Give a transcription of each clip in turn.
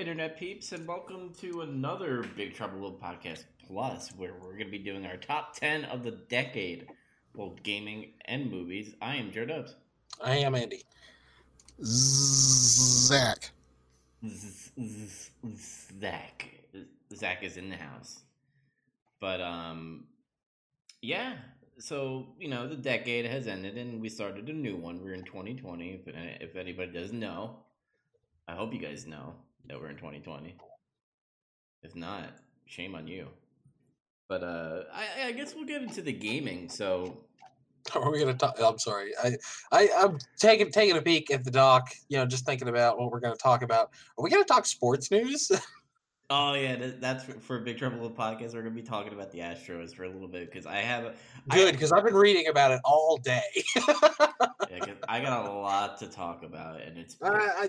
Internet peeps, and welcome to another Big Trouble Little Podcast Plus, where we're going to be doing our top 10 of the decade, both gaming and movies. I am Joe Dubs. I am Andy. Zach. Zach. Zach is in the house. But, um, yeah, so, you know, the decade has ended and we started a new one. We're in 2020, if, if anybody doesn't know. I hope you guys know that we're in 2020. If not, shame on you. But uh, I, I guess we'll get into the gaming. So, Are we gonna talk? I'm sorry. I, I, I'm taking taking a peek at the doc. You know, just thinking about what we're gonna talk about. Are we gonna talk sports news? oh yeah, that, that's for, Big Trouble Little Podcast. We're gonna be talking about the Astros for a little bit because I have Good, because I've been reading about it all day. yeah, I got a lot to talk about, and it's I, I,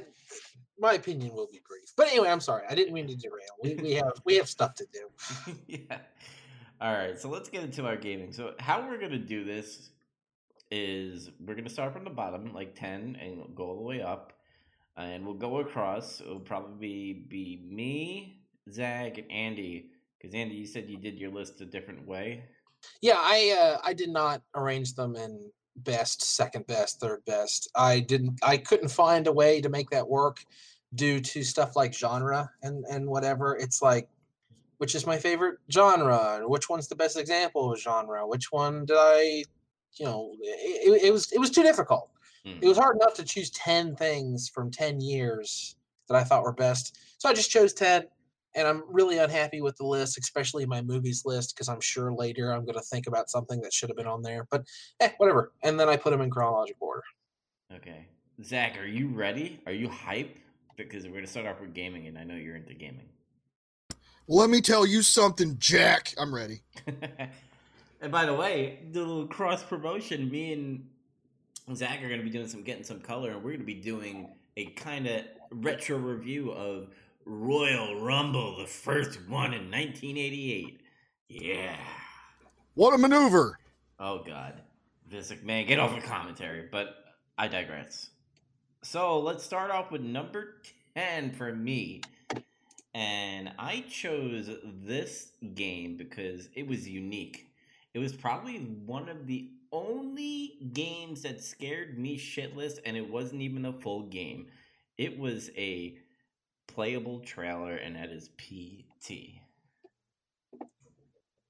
my opinion will be brief. But anyway, I'm sorry. I didn't mean to derail. We, we have we have stuff to do. yeah. All right, so let's get into our gaming. So how we're gonna do this is we're gonna start from the bottom, like ten, and go all the way up, and we'll go across. It'll probably be me, Zach, and Andy. Because Andy, you said you did your list a different way. Yeah, I uh, I did not arrange them in best, second best, third best. I didn't. I couldn't find a way to make that work due to stuff like genre and and whatever. It's like, which is my favorite genre? Which one's the best example of genre? Which one did I, you know, it, it was it was too difficult. It was hard enough to choose ten things from ten years that I thought were best. So I just chose ten and I'm really unhappy with the list, especially my movies list, because I'm sure later I'm going to think about something that should have been on there. But eh, whatever. And then I put them in chronological order. Okay, Zach, are you ready? Are you hype? Because we're gonna start off with gaming, and I know you're into gaming. Let me tell you something, Jack. I'm ready. and by the way, the little cross promotion, me and Zach are going to be doing some getting some color, and we're going to be doing a kind of retro review of Royal Rumble, the first one in 1988. Yeah. What a maneuver. Oh God, Vince McMahon, get off the commentary. But I digress. So let's start off with number ten for me, and I chose this game because it was unique. It was probably one of the only games that scared me shitless, and it wasn't even a full game. It was a playable trailer, and that is PT.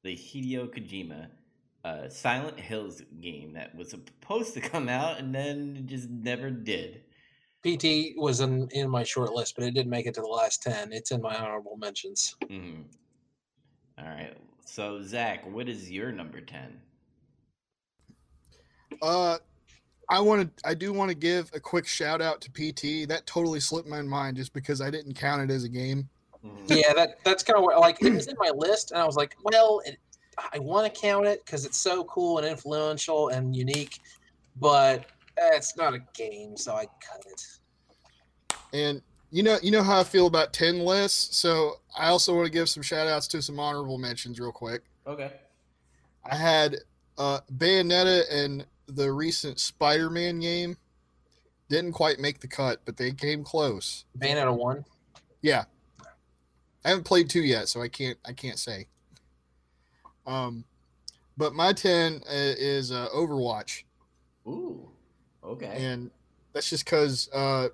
The Hideo Kojima uh, Silent Hills game that was supposed to come out and then it just never did. PT was in, in my short list, but it didn't make it to the last 10. It's in my honorable mentions. Mhm. All right. So Zach, what is your number ten? Uh I want to I do want to give a quick shout out to PT. That totally slipped my mind just because I didn't count it as a game. Mhm. Yeah, that that's kind of what, like, it was in my list, and I was like, well, it, I want to count it because it's so cool and influential and unique, but eh, it's not a game, so I cut it. And you know you know how I feel about 10 lists, so I also want to give some shout outs to some honorable mentions real quick. Okay. I had uh Bayonetta and the recent Spider-Man game didn't quite make the cut, but they came close. Man out of 1. Yeah. I haven't played two yet, so I can't I can't say. Um, but my ten uh, is uh, Overwatch, Ooh. Okay. and that's just because uh,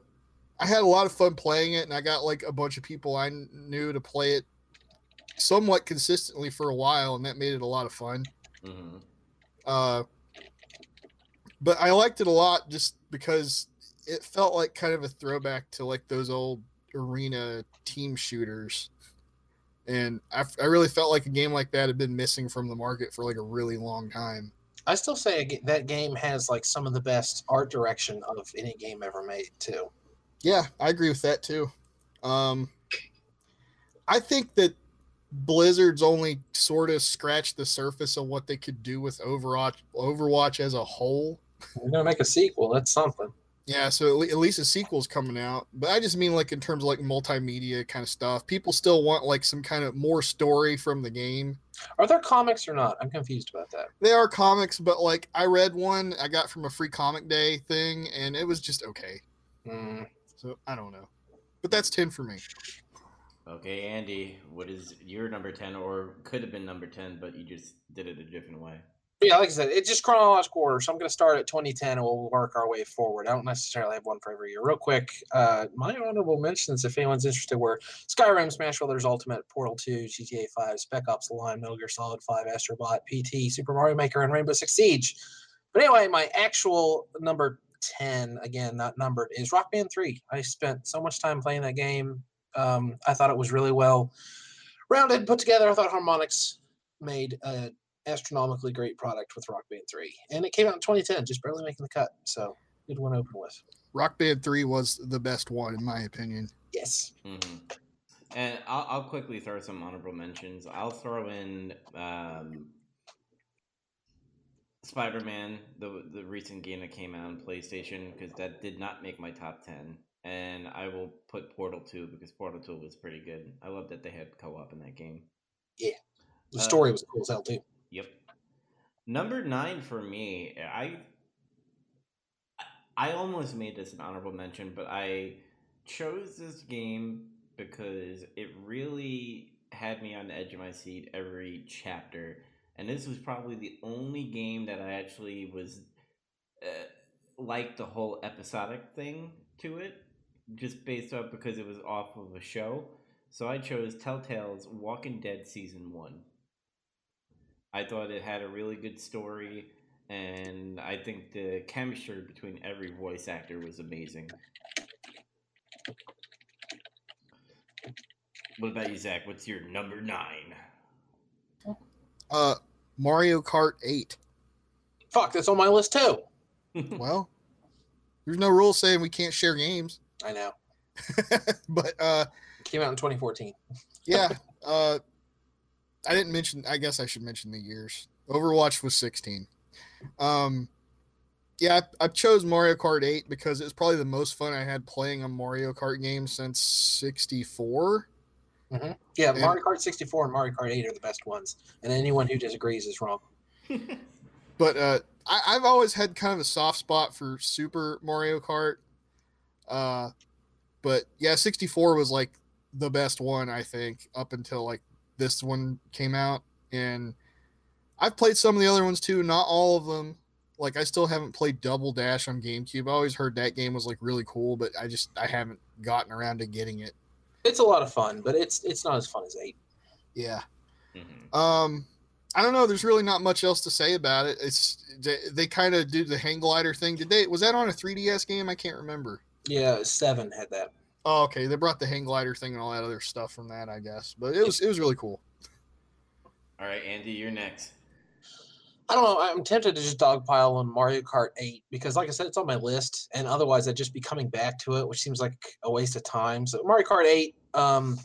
I had a lot of fun playing it, and I got like a bunch of people I knew to play it somewhat consistently for a while, and that made it a lot of fun. hmm Uh, but I liked it a lot just because it felt like kind of a throwback to like those old arena team shooters. And I, f- I really felt like a game like that had been missing from the market for like a really long time. I still say that game has like some of the best art direction of any game ever made too. Yeah, I agree with that too. Um, I think that Blizzard's only sort of scratched the surface of what they could do with Overwatch, Overwatch as a whole. We're gonna make a sequel. That's something. Yeah, so at, least a sequel's coming out. But I just mean like in terms of like multimedia kind of stuff. People still want like some kind of more story from the game. Are there comics or not? I'm confused about that. They are comics, but like I read one I got from a free comic day thing and it was just okay. Hmm. So I don't know. But But that's ten for me. Okay, Andy, what is your number 10 or could have been number 10, but you just did it a different way? Yeah, like I said, it's just chronological order. So I'm going to start at 2010 and we'll work our way forward. I don't necessarily have one for every year. Real quick, uh, my honorable mentions, if anyone's interested, were Skyrim, Smash Brothers Ultimate, Portal 2, GTA 5, Spec Ops: The Line, Metal Gear Solid 5, Astrobot, PT, Super Mario Maker, and Rainbow Six Siege. But anyway, my actual number 10, again, not numbered, is Rock Band 3. I spent so much time playing that game. Um, I thought it was really well rounded, put together. I thought Harmonix made an astronomically great product with Rock Band 3. And it came out in 2010, just barely making the cut. So good one to open with. Rock Band 3 was the best one, in my opinion. Yes. Mm-hmm. And I'll, I'll, quickly throw some honorable mentions. I'll throw in um, Spider Man, the the recent game that came out on PlayStation, because that did not make my top ten. And I will put Portal Two because Portal Two was pretty good. I love that they had co op in that game. Yeah, the story uh, was cool as hell too. Yep. Number nine for me, I I almost made this an honorable mention, but I chose this game because it really had me on the edge of my seat every chapter and this was probably the only game that I actually was uh, like the whole episodic thing to it, just based off because it was off of a show. So I chose Telltale's Walking Dead season one. I thought it had a really good story, and I think the chemistry between every voice actor was amazing. What about you, Zach? What's your number nine? Uh, Mario Kart 8. Fuck, that's on my list too. well, there's no rule saying we can't share games. I know. but uh it came out in 2014. yeah. Uh I didn't mention I guess I should mention the years. Overwatch was 16. Um yeah, I, I chose Mario Kart 8 because it was probably the most fun I had playing a Mario Kart game since 64. Mm-hmm. Yeah, and, Mario Kart 64 and Mario Kart 8 are the best ones, and anyone who disagrees is wrong. but uh, I, have always had kind of a soft spot for Super Mario Kart. Uh, but yeah, 64 was like the best one I think up until like this one came out, and I've played some of the other ones too. Not all of them. Like I still haven't played Double Dash on GameCube. I always heard that game was like really cool, but I just I haven't gotten around to getting it it's a lot of fun, but it's it's not as fun as eight. Yeah. Mm-hmm. Um, I don't know. There's really not much else to say about it. It's they, they kind of do the hang glider thing. Did they? Was that on a 3DS game? I can't remember. Yeah, seven had that. Oh, okay. They brought the hang glider thing and all that other stuff from that, I guess. But it was it was really cool. All right, Andy, you're next. I don't know. I'm tempted to just dogpile on Mario Kart 8 because, like I said, it's on my list, and otherwise I'd just be coming back to it, which seems like a waste of time. So Mario Kart 8, um,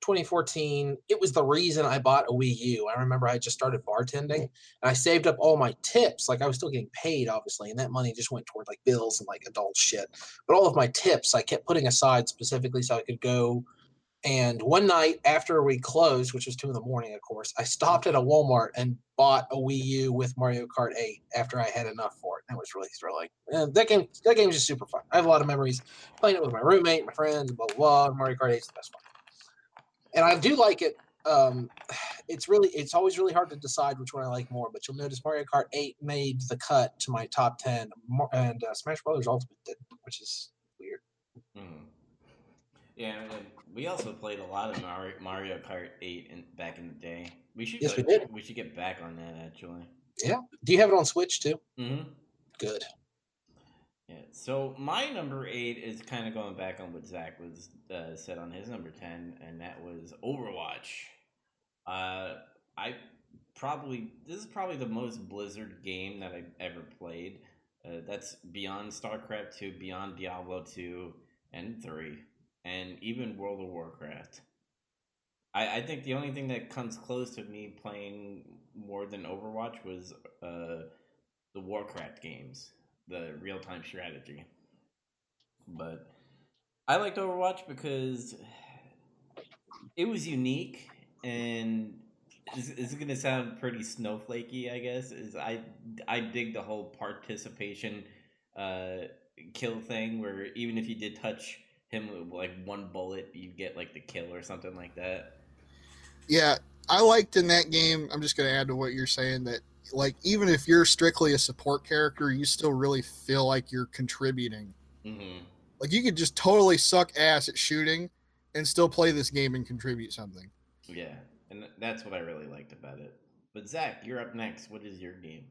2014, it was the reason I bought a Wii U. I remember I just started bartending, and I saved up all my tips. Like I was still getting paid, obviously, and that money just went toward like bills and like adult shit. But all of my tips I kept putting aside specifically so I could go and one night after we closed, which was two in the morning, of course, I stopped at a Walmart and bought a Wii U with Mario Kart 8 after I had enough for it. That was really thrilling. And that game, that game is just super fun. I have a lot of memories playing it with my roommate, my friends, blah blah. blah. Mario Kart 8 is the best one. And I do like it. Um, it's really, it's always really hard to decide which one I like more. But you'll notice Mario Kart 8 made the cut to my top 10, and uh, Smash Brothers Ultimate did, which is weird. Mm. Yeah, and we also played a lot of Mario, Mario Kart 8 in, back in the day. We should yes, we did. We should get back on that actually. Yeah. Do you have it on Switch too? Mm-hmm. Good. Yeah. So my number eight is kind of going back on what Zach was uh, said on his number ten, and that was Overwatch. Uh, I probably this is probably the most Blizzard game that I've ever played. Uh, that's beyond StarCraft two, beyond Diablo two and three and even World of Warcraft. I, I think the only thing that comes close to me playing more than Overwatch was uh, the Warcraft games, the real time strategy. But I liked Overwatch because it was unique and is is to sound pretty snowflakey, I guess. Is I I dig the whole participation uh, kill thing where even if you did touch him with like one bullet, you get like the kill or something like that. Yeah, I liked in that game. I'm just to add to what you're saying that like even if you're strictly a support character, you still really feel like you're contributing. Mm-hmm. Like you could just totally suck ass at shooting and still play this game and contribute something. Yeah, and that's what I really liked about it. But Zach, you're up next. What is your game?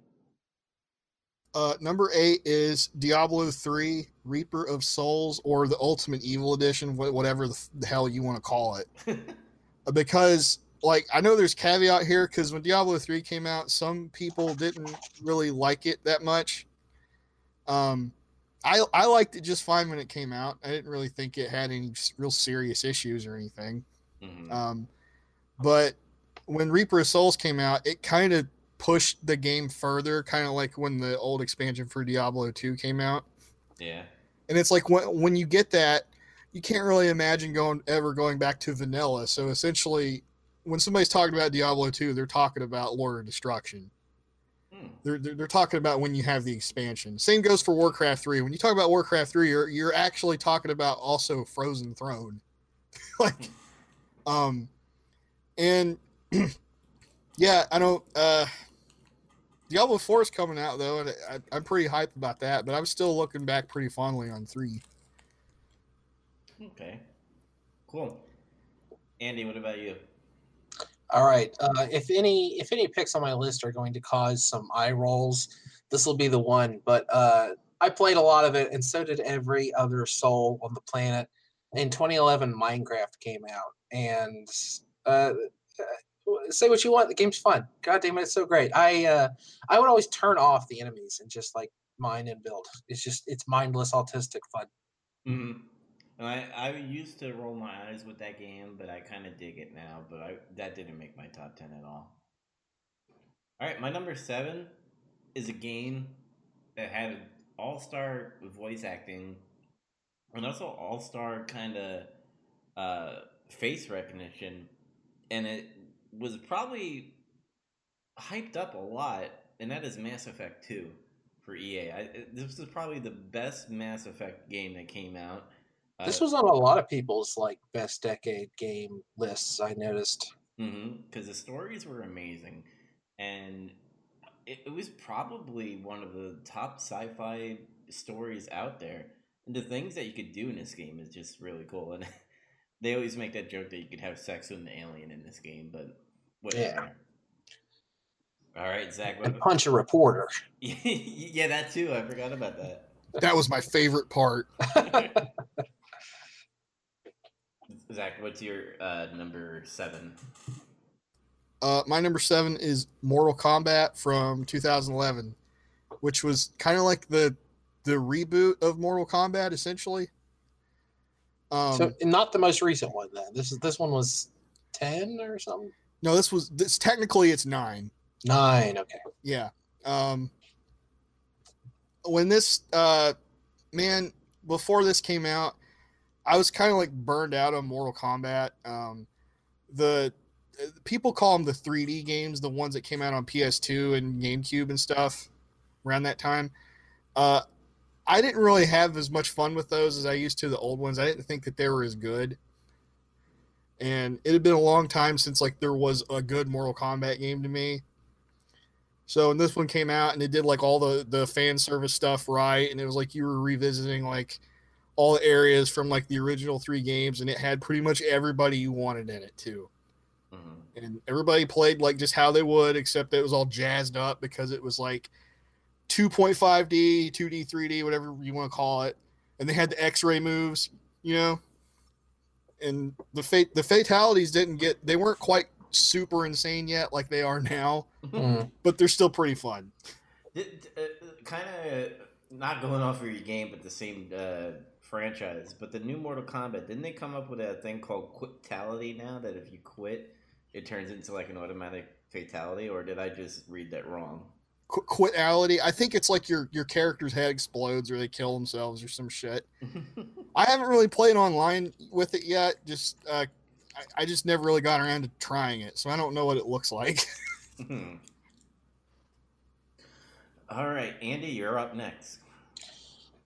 Uh, number eight is Diablo 3 Reaper of Souls or the Ultimate Evil Edition, whatever the hell you want to call it. because, like, I know there's caveat here because when Diablo 3 came out, some people didn't really like it that much. Um, I, I liked it just fine when it came out. I didn't really think it had any real serious issues or anything. Mhm. Um, but when Reaper of Souls came out, it kind of pushed the game further, kind of like when the old expansion for Diablo 2 came out. yeah. And it's like when when you get that, you can't really imagine going ever going back to vanilla. So essentially, when somebody's talking about Diablo 2, they're talking about Lord of Destruction. Hmm. They're, they're, they're talking about when you have the expansion. Same goes for Warcraft 3. When you talk about Warcraft 3, you're you're actually talking about also Frozen Throne. like um and yeah, I don't uh Diablo 4 is coming out though, and I, I'm pretty hyped about that, but I'm still looking back pretty fondly on 3. Okay. Cool. Andy, what about you? All right. Uh, if any if any picks on my list are going to cause some eye rolls, this will be the one. But uh, I played a lot of it, and so did every other soul on the planet. In 2011, Minecraft came out, and uh, uh, say what you want, the game's fun. God damn it, it's so great. I uh, I would always turn off the enemies and just like mine and build. It's just it's mindless autistic fun. hmm And I, I used to roll my eyes with that game, but I kind of dig it now. But I that didn't make my top ten at all. All right, my number seven is a game that had all star voice acting, and also all star kind of uh, face recognition, and it was probably hyped up a lot. And that is Mass Effect Two for EA. I, this was probably the best Mass Effect game that came out. This was on a lot of people's like best decade game lists. I noticed. Mm-hmm, because the stories were amazing, and it, it was probably one of the top sci-fi stories out there. And the things that you could do in this game is just really cool. And they always make that joke that you could have sex with an alien in this game, but whatever. All right, Zach. What And about, punch a reporter. yeah, that too. I forgot about that. That was my favorite part. Zach, what's your uh, number seven? Uh, my number seven is Mortal Kombat from 2011, which was kind of like the the reboot of Mortal Kombat, essentially. Um, so not the most recent one then. This is this one was ten or something. no, this was this technically it's nine. Nine. Okay. Yeah. Um, when this uh, man before this came out, I was kind of like burned out on Mortal Kombat. Um, the uh, people call them the 3D games, the ones that came out on PS2 and GameCube and stuff around that time. Uh, I didn't really have as much fun with those as I used to the old ones. I didn't think that they were as good. And it had been a long time since like there was a good Mortal Kombat game to me. So when this one came out and it did like all the the fan service stuff right, and it was like you were revisiting like all the areas from like the original three games, and it had pretty much everybody you wanted in it too. Mhm. And everybody played like just how they would, except it was all jazzed up because it was like 2.5D, 2D, 3D, whatever you want to call it, and they had the X-ray moves, you know. And the fate the fatalities didn't get they weren't quite super insane yet like they are now, Mm. but they're still pretty fun. Uh, kind of not going off of your game, but the same uh, franchise. But the new Mortal Kombat, didn't they come up with a thing called quitality now? That if you quit, it turns into like an automatic fatality, or did I just read that wrong? Qu- quitality. I think it's like your your character's head explodes or they kill themselves or some shit. I haven't really played online with it yet. Just uh, I, I just never really got around to trying it, so I don't know what it looks like. All right, Andy, you're up next.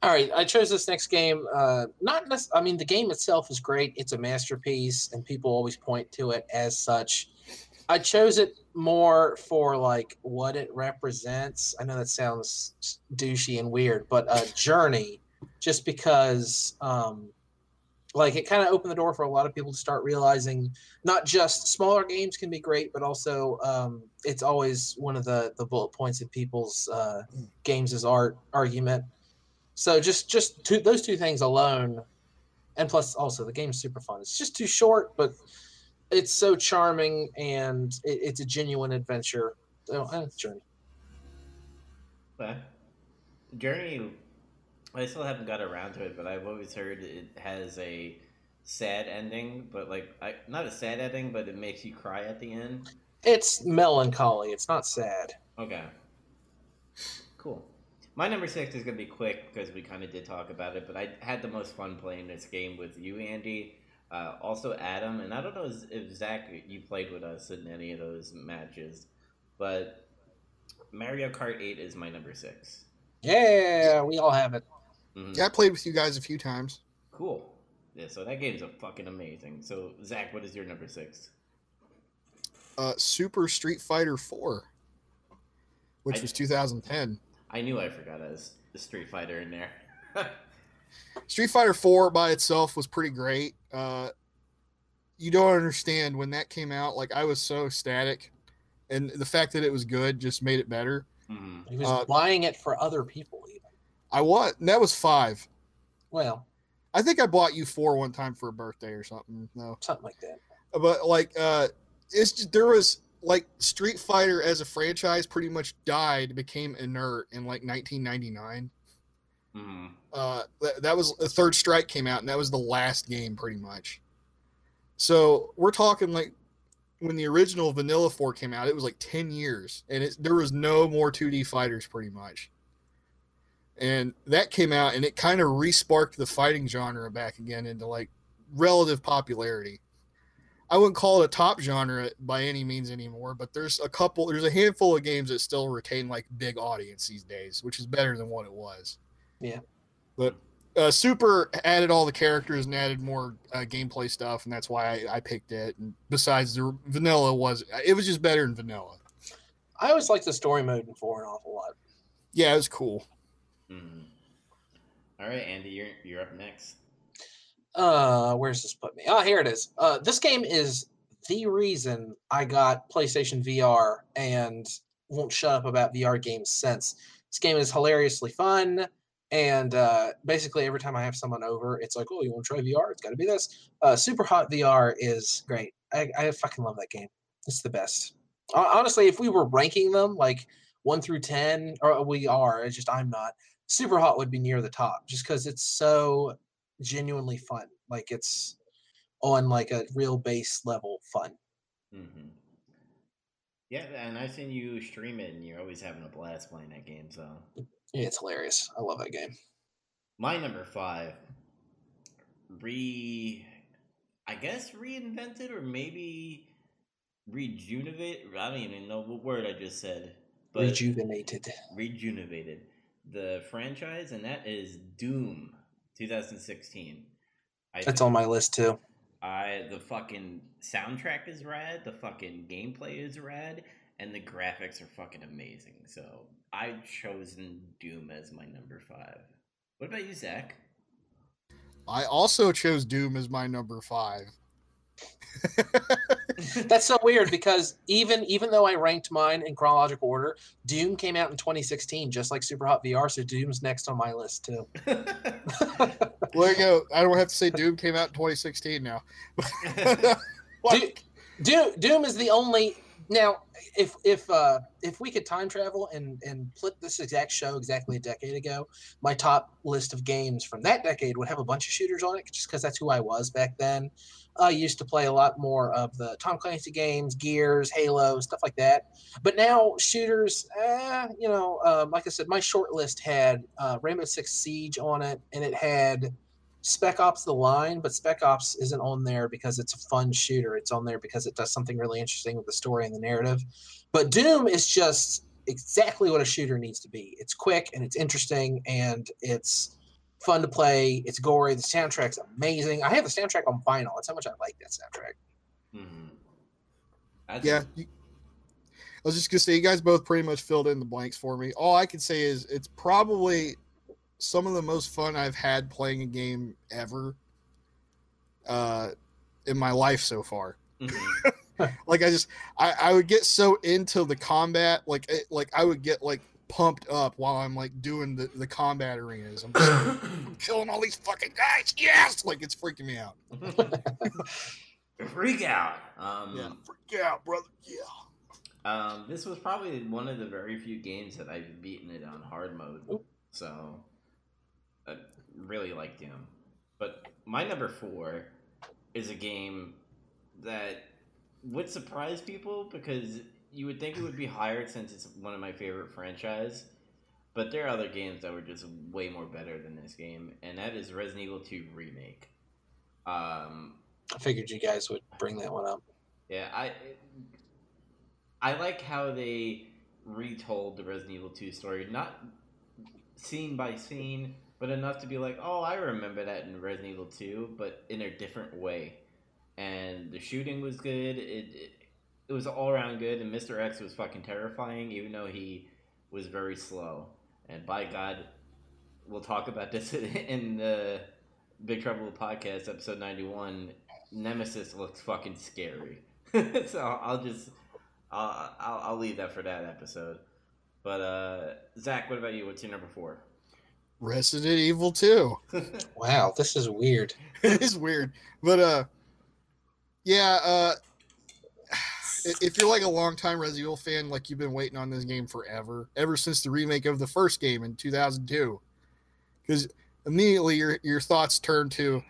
All right, I chose this next game. Uh, not, nec- I mean, the game itself is great. It's a masterpiece, and people always point to it as such. I chose it more for like what it represents. I know that sounds douchey and weird, but a journey, just because, um, like, it kind of opened the door for a lot of people to start realizing not just smaller games can be great, but also um, it's always one of the the bullet points in people's uh, games as art argument. So just just two, those two things alone, and plus also the game's super fun. It's just too short, but it's so charming and it, it's a genuine adventure. So, uh, journey. Okay. Journey, I still haven't got around to it, but I've always heard it has a sad ending, but like I not a sad ending, but it makes you cry at the end. It's melancholy. It's not sad. Okay. Cool. My number six is gonna be quick because we kind of did talk about it, but I had the most fun playing this game with you, Andy. Uh, also, Adam, and I don't know if Zach you played with us in any of those matches, but Mario Kart Eight is my number six. Yeah, we all have it. Mhm. Yeah, I played with you guys a few times. Cool. Yeah, so that game's a fucking amazing. So Zach, what is your number six? Uh, Super Street Fighter Four, which I- was 2010. I knew I forgot a, s- a Street Fighter in there. Street Fighter 4 by itself was pretty great. Uh, you don't understand when that came out. Like I was so ecstatic, and the fact that it was good just made it better. Mhm. He was Uh, buying it for other people, even. I was and that was five. Well, I think I bought you four one time for a birthday or something. No, something like that. but like uh, it's just, there was like Street Fighter as a franchise pretty much died, became inert in like 1999. Mhm. uh, that, that was the third strike came out and that was the last game pretty much so we're talking like when the original vanilla 4 came out it was like 10 years and it, there was no more 2d fighters pretty much and that came out and it kind of resparked the fighting genre back again into like relative popularity i wouldn't call it a top genre by any means anymore but there's a couple there's a handful of games that still retain like big audience these days which is better than what it was Yeah. but uh, Super added all the characters and added more uh, gameplay stuff, and that's why I, I picked it. And besides, the vanilla was it was just better than vanilla. I always liked the story mode in four an awful lot. Yeah, it was cool. Mhm. All right, Andy, you're you're up next. Uh, where's this put me? Oh, here it is. Uh, this game is the reason I got PlayStation VR and won't shut up about VR games since. This game is hilariously fun, and uh, basically every time I have someone over, it's like, "Oh, you want to try VR? It's got to be this." Uh, Superhot VR is great. I, I fucking love that game. It's the best. Honestly, if we were ranking them like one through ten, or we are, it's just I'm not. Superhot would be near the top just because it's so genuinely fun. Like it's on like a real base level fun. hmm Yeah, and I've seen you stream it, and you're always having a blast playing that game. So Yeah, it's hilarious. I love that game. my number five, re, I guess reinvented or maybe rejuvenate. I don't even know what word I just said, but Rejuvenated. rejuvenated the franchise, and that is Doom, 2016. I That's on my list too. I the fucking soundtrack is rad, the fucking gameplay is rad, and the graphics are fucking amazing. So I've chosen Doom as my number five. What about you, Zach? I also chose Doom as my number five. That's so weird because even even though I ranked mine in chronological order, Doom came out in 2016, just like Superhot VR. So Doom's next on my list too. There you go. I don't have to say Doom came out in 2016 now. Doom, Doom, Doom is the only now. If if uh, if we could time travel and and flip this exact show exactly a decade ago, my top list of games from that decade would have a bunch of shooters on it, just because that's who I was back then. I used to play a lot more of the Tom Clancy games, Gears, Halo, stuff like that. But now shooters, eh, you know, um, like I said, my short list had uh, Rainbow Six Siege on it, and it had Spec Ops: The Line, but Spec Ops isn't on there because it's a fun shooter. It's on there because it does something really interesting with the story and the narrative. But Doom is just exactly what a shooter needs to be. It's quick and it's interesting and it's fun to play. It's gory. The soundtrack's amazing. I have the soundtrack on vinyl. That's how much I like that soundtrack. Mhm. Yeah. you- I was just gonna say you guys both pretty much filled in the blanks for me. All I can say is it's probably some of the most fun I've had playing a game ever uh in my life so far. Mhm. Like I just I, I would get so into the combat, like it, like I would get like pumped up while I'm like doing the, the combat arenas. I'm, just, I'm killing all these fucking guys. Yes, like it's freaking me out. Freak out. Um, Yeah, freak out, brother. Yeah. Um, this was probably one of the very few games that I've beaten it on hard mode. So I really liked him. But my number four is a game that would surprise people because you would think it would be higher since it's one of my favorite franchise. But there are other games that were just way more better than this game, and that is Resident Evil 2 Remake. Um, I figured you guys would bring that one up. yeah, I I like how they retold the Resident Evil 2 story, not scene by scene, but enough to be like, oh, I remember that in Resident Evil 2, but in a different way. And the shooting was good. It it, it was all around good, and Mr. X was fucking terrifying, even though he was very slow. And by God, we'll talk about this in the Big Trouble podcast episode ninety one. Nemesis looks fucking scary, so I'll just I'll, I'll I'll leave that for that episode. But uh, Zach, what about you? What's your number four? Resident Evil 2. Wow, this is weird. it is weird. But uh yeah, uh if you're like a longtime Resident Evil fan, like you've been waiting on this game forever, ever since the remake of the first game in 2002. Because immediately your your thoughts turn to,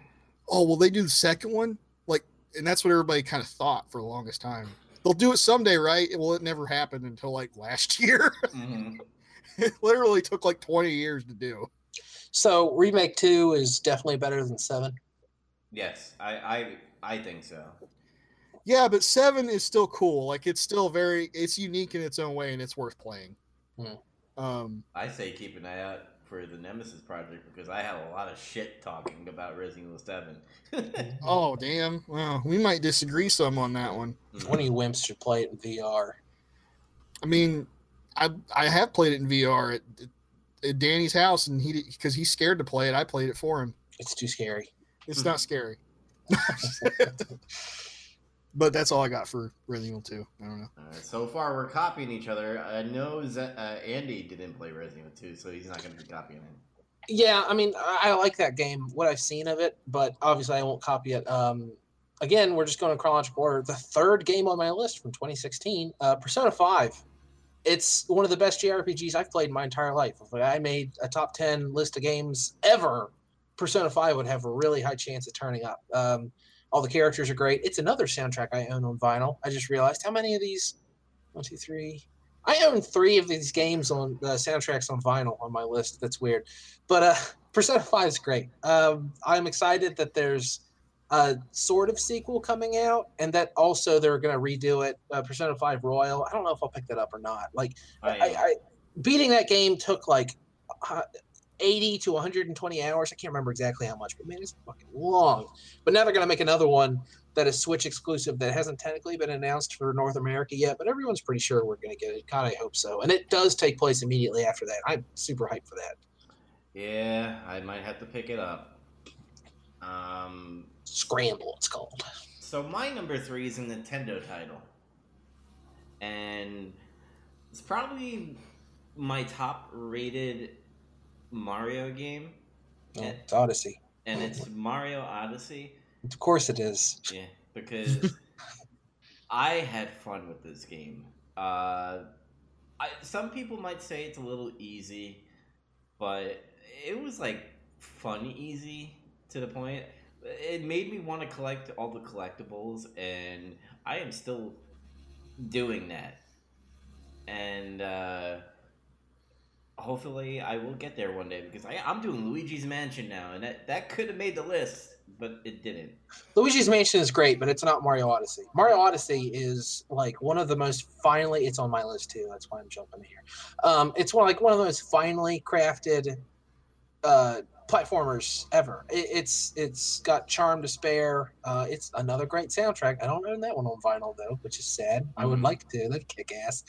oh, will they do the second one? Like, and that's what everybody kind of thought for the longest time. They'll do it someday, right? Well, it never happened until like last year. Mhm. it literally took like 20 years to do. So remake two is definitely better than seven. Yes, I, I I think so. Yeah, but seven is still cool. Like it's still very it's unique in its own way and it's worth playing. Hmm. Um I say keep an eye out for the Nemesis project because I have a lot of shit talking about Resident Evil Seven. oh damn. Well, we might disagree some on that one. One of you wimps should play it in VR. I mean, I I have played it in VR at, at Danny's house and he because he's scared to play it. I played it for him. It's too scary. It's not scary. but that's all I got for Resident Evil 2. I don't know. Alright, so far, we're copying each other. I know Z- uh, Andy didn't play Resident Evil 2, so he's not going to be copying it. Yeah, I mean, I, I like that game. What I've seen of it, but obviously I won't copy it. Um, again, we're just going in chronological order. The third game on my list from 2016, uh, Persona 5. It's one of the best JRPGs I've played in my entire life. If I made a top 10 list of games ever, Persona 5 would have a really high chance of turning up. Um, all the characters are great. It's another soundtrack I own on vinyl. I just realized how many of these? One, two, three. I own three of these games on uh, soundtracks on vinyl on my list. That's weird. But uh, Persona 5 is great. Um, I'm excited that there's a sort of sequel coming out, and that also they're going to redo it. Uh, Persona 5 Royal. I don't know if I'll pick that up or not. Like, I, I, I beating that game took like uh, 80 to 120 hours. I can't remember exactly how much, but man, it's fucking long. But now they're going to make another one that is Switch exclusive that hasn't technically been announced for North America yet, but everyone's pretty sure we're going to get it. God, I hope so. And it does take place immediately after that. I'm super hyped for that. yeah, I might have to pick it up. Um, Scramble, it's called. so my number three is a Nintendo title, and it's probably my top rated Mario game, Yeah, it's Odyssey. and it's Mario Odyssey. Of course it is. Yeah, because I had fun with this game. Uh, I, some people might say it's a little easy, but it was like fun easy to the point. It made me want to collect all the collectibles, and I am still doing that. And uh, hopefully, I will get there one day because I, I'm doing Luigi's Mansion now, and that, that could have made the list, but it didn't. Luigi's Mansion is great, but it's not Mario Odyssey. Mario Odyssey is like one of the most finally. It's on my list too. That's why I'm jumping here. Um, it's one like one of the most finely crafted uh, platformers ever. It, it's it's got charm to spare. Uh, it's another great soundtrack. I don't own that one on vinyl though, which is sad. I would Mhm. like to. That'd kick ass.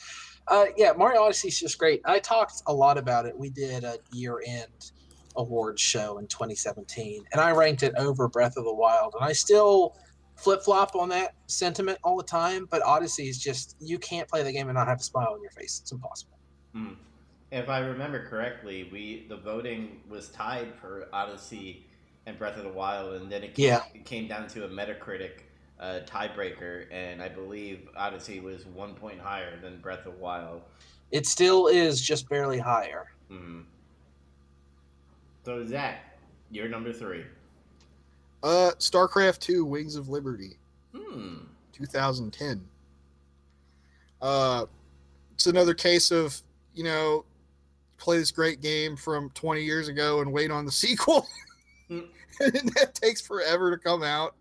Uh, yeah, Mario Odyssey is just great. I talked a lot about it. We did a year end awards show in 2017, and I ranked it over Breath of the Wild, and I still flip flop on that sentiment all the time. But Odyssey is just you can't play the game and not have a smile on your face. It's impossible. Mm. If I remember correctly, we the voting was tied for Odyssey and Breath of the Wild, and then it came, Yeah. it came down to a Metacritic uh, tiebreaker, and I believe Odyssey was one point higher than Breath of the Wild. It still is just barely higher. hmm So Zach, you're number three. Uh, StarCraft Two: Wings of Liberty, Hmm. 2010. Uh, it's another case of you know, play this great game from 20 years ago and wait on the sequel, Mm. and that takes forever to come out.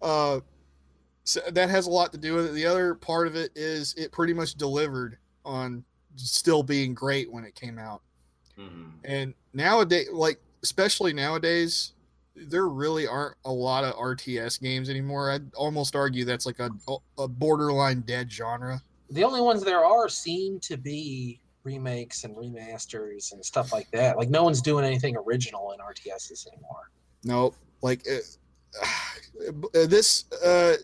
Uh, so that has a lot to do with it. The other part of it is it pretty much delivered on still being great when it came out. hmm And nowadays, like especially nowadays, there really aren't a lot of RTS games anymore. I'd almost argue that's like a a borderline dead genre. The only ones there are seem to be remakes and remasters and stuff like that. Like no one's doing anything original in RTSs anymore. No, Like uh, this, uh,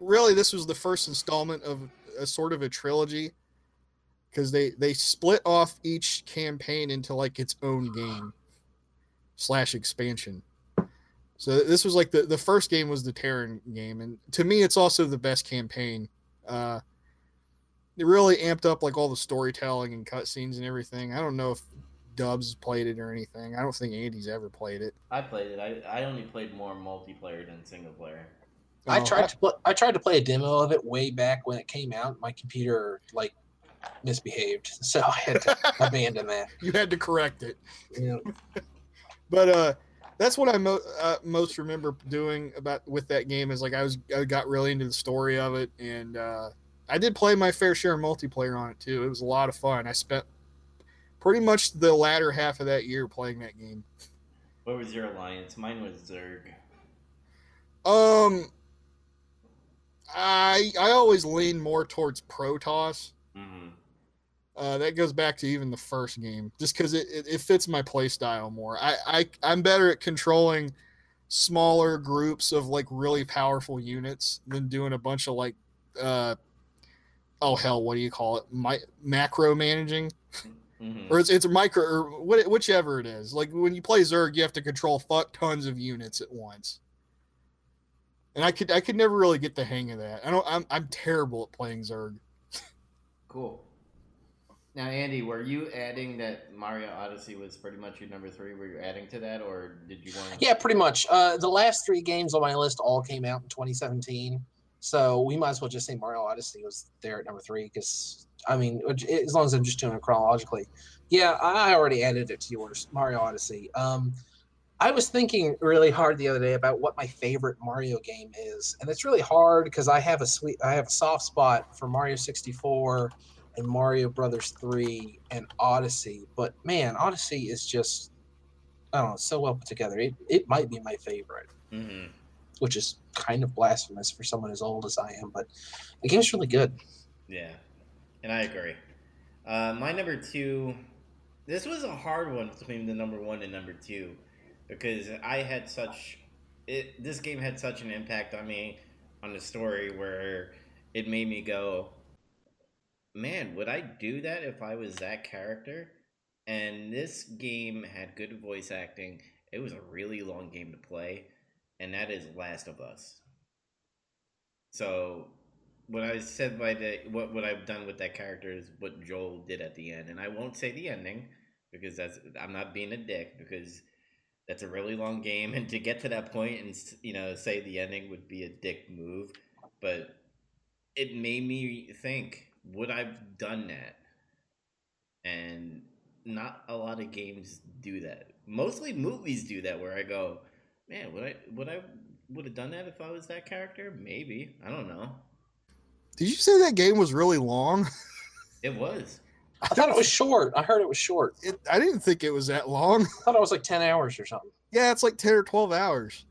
really, this was the first installment of a sort of a trilogy because they they split off each campaign into like its own game slash expansion. So this was like the the first game was the Terran game, and to me, it's also the best campaign. Uh, it really amped up like all the storytelling and cutscenes and everything. I don't know if Dubs played it or anything. I don't think Andy's ever played it. I played it. I, I only played more multiplayer than single player. I Oh, tried to put I tried to play a demo of it way back when it came out. My computer like misbehaved, so I had to abandon that. you had to correct it. Yeah. But uh, that's what I mo- uh, most remember doing about with that game is like I was I got really into the story of it, and uh, I did play my fair share of multiplayer on it too. It was a lot of fun. I spent pretty much the latter half of that year playing that game. What was your alliance? Mine was Zerg. Um, I I always lean more towards Protoss. hmm Uh, that goes back to even the first game, just because it, it, it fits my play style more. I, I I'm better at controlling smaller groups of like really powerful units than doing a bunch of like, uh, oh hell, what do you call it? My macro managing, hmm or it's it's a micro or what, whichever it is. Like when you play Zerg, you have to control fuck tons of units at once. And I could I could never really get the hang of that. I don't I'm I'm terrible at playing Zerg. Cool. Now, Andy, were you adding that Mario Odyssey was pretty much your number three? Were you adding to that, or did you want? Yeah, pretty much. Uh, the last three games on my list all came out in 2017, so we might as well just say Mario Odyssey was there at number three because I mean, as long as I'm just doing it chronologically. Yeah, I already added it to yours, Mario Odyssey. Um, I was thinking really hard the other day about what my favorite Mario game is, and it's really hard because I have a sweet, I have a soft spot for Mario 64 and Mario Brothers 3 and Odyssey. But man, Odyssey is just I don't know, so well put together. It it might be my favorite, hmm which is kind of blasphemous for someone as old as I am, but the game's really good. Yeah, and I agree. Uh, my number two. This was a hard one between the number one and number two, because I had such. It this game had such an impact on me, on the story where it made me go, man, would I do that if I was that character? And this game had good voice acting. It was a really long game to play, and that is Last of Us. So, what I said by the what what I've done with that character is what Joel did at the end, and I won't say the ending because that's I'm not being a dick because that's a really long game, and to get to that point and you know say the ending would be a dick move, but it made me think: would I've done that? And not a lot of games do that. Mostly movies do that, where I go, man, would I would I would have done that if I was that character? Maybe I don't know. Did you say that game was really long? It was. I thought it was short. I heard it was short. It, I didn't think it was that long. I thought it was like ten hours or something. Yeah, it's like ten or twelve hours.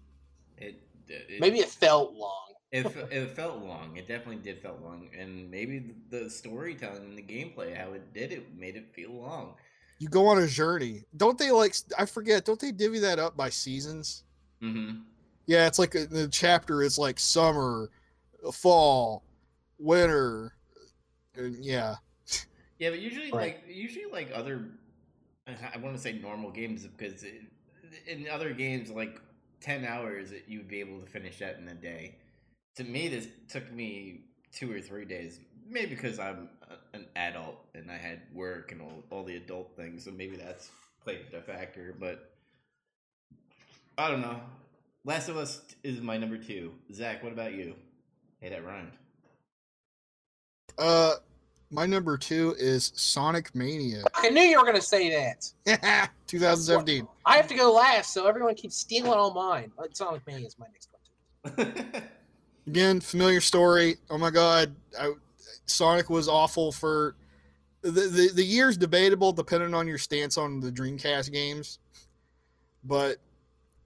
It, it Maybe it felt long. it, it felt long. It definitely did felt long, and maybe the storytelling and the gameplay, how it did it, made it feel long. You go on a journey. Don't they like? I forget. Don't they divvy that up by seasons? Mm-hmm. Yeah, it's like the chapter is like summer, fall, winter, and yeah. Yeah, but usually, Right. like usually, like other, I want to say normal games because it, in other games, like ten hours, you would be able to finish that in a day. To me, this took me two or three days. Maybe because I'm an adult and I had work and all, all the adult things, so maybe that's played a factor. But I don't know. Last of Us is my number two. Zach, what about you? Hey, that rhymed. Uh, my number two is Sonic Mania, I knew you were gonna say that. 2017. I have to go last, so everyone keeps stealing all mine. But Sonic Mania is my next one. Again, familiar story. Oh my god, I, Sonic was awful for the, the the year's debatable depending on your stance on the Dreamcast games, but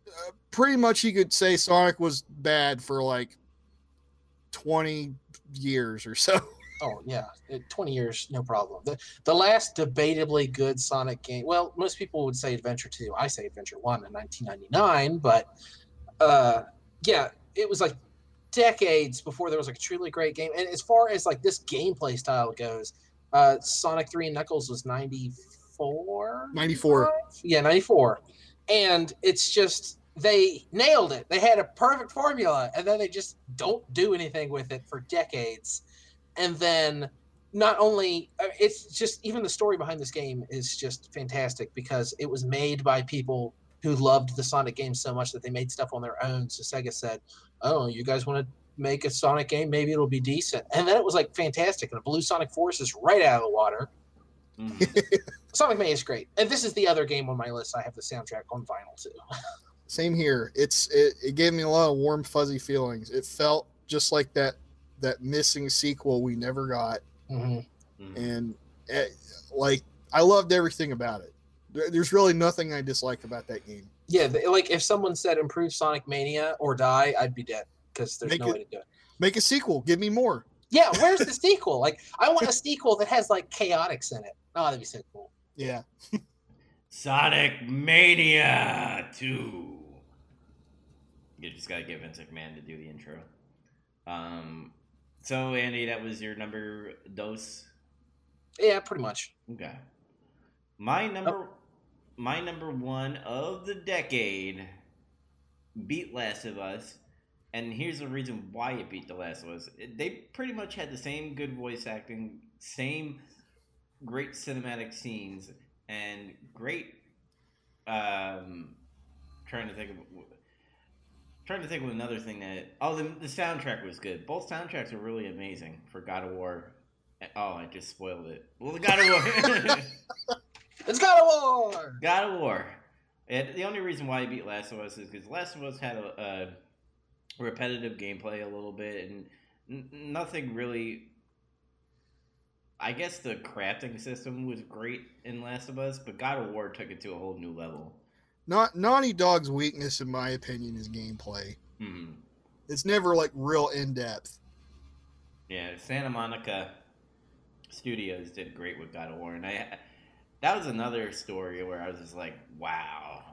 uh, pretty much you could say Sonic was bad for like 20 years or so. Oh yeah, Uh, twenty years, no problem. The the last debatably good Sonic game. Well, most people would say Adventure Two. I say Adventure One in 1999, but uh, yeah, it was like decades before there was like a truly great game. And as far as like this gameplay style goes, uh, Sonic Three and Knuckles was 94. 94. Yeah, 94. And it's just they nailed it. They had a perfect formula and then they just don't do anything with it for decades. And then not only uh, it's just even the story behind this game is just fantastic because it was made by people who loved the Sonic games so much that they made stuff on their own. So Sega said, "Oh, you guys want to make a Sonic game? Maybe it'll be decent." And then it was like fantastic, and it blew Sonic Forces right out of the water. Mm. Sonic Mania is great, and this is the other game on my list. I have the soundtrack on vinyl too. Same here. It's it, it gave me a lot of warm fuzzy feelings. It felt just like that that missing sequel we never got, hmm Mm. and eh, like I loved everything about it. There- There's really nothing I dislike about that game. Yeah, the, like if someone said improve Sonic Mania or die, I'd be dead because there's Make no it- way to do it. Make a sequel. Give me more. Yeah, where's the sequel? Like, I want a sequel that has like chaotix in it. Oh, that'd be so cool. Yeah. Sonic Mania 2. You just gotta get Vince McMahon to do the intro. Um, so Andy, that was your number dose. Yeah, pretty much. Okay. My number, my number one of the decade beat Last of Us, and here's the reason why it beat The Last of Us. They pretty much had the same good voice acting, same great cinematic scenes, and great. Um, trying to think of. Trying to think of another thing that oh the, the soundtrack was good. Both soundtracks were really amazing for God of War. Oh, I just spoiled it. Well, the God of War. It's God of War. God of War. And the only reason why I beat Last of Us is because Last of Us had a, a repetitive gameplay a little bit, and n- nothing really. I guess the crafting system was great in Last of Us, but God of War took it to a whole new level. Not Naughty Dog's weakness, in my opinion, is gameplay. hmm It's never like real in depth. Yeah, Santa Monica Studios did great with God of War, and I that was another story where I was just like, wow.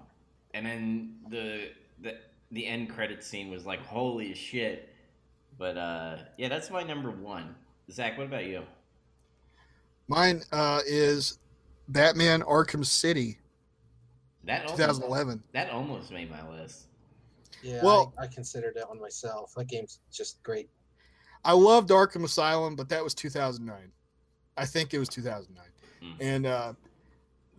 And then the the the end credit scene was like, holy shit. But uh, yeah, that's my number one. Zach, what about you? Mine uh, is Batman Arkham City, That almost, 2011. that almost made my list. Yeah, Well- I, I considered that one myself. That game's just great. I loved Arkham Asylum, but that was 2009. I think it was 2009. Mm. And uh,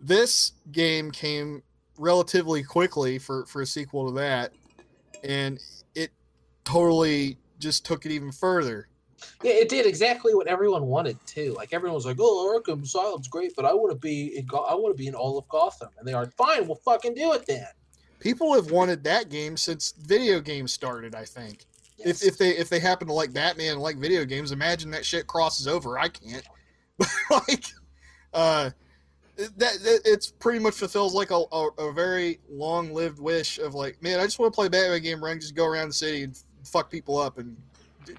this game came relatively quickly for, for a sequel to that. And it totally just took it even further. Yeah, it did exactly what everyone wanted too. Like everyone was like, "Oh, Arkham Asylum's great, but I want to be in Go- I want to be in all of Gotham." And they are fine. We'll fucking do it then. People have wanted that game since video games started, I think. Yes. If, if they if they happen to like Batman and like video games, imagine that shit crosses over. I can't. But like uh, that, that it's pretty much fulfills like a, a, a very long lived wish of like, man, I just want to play a Batman game where I can just go around the city and fuck people up and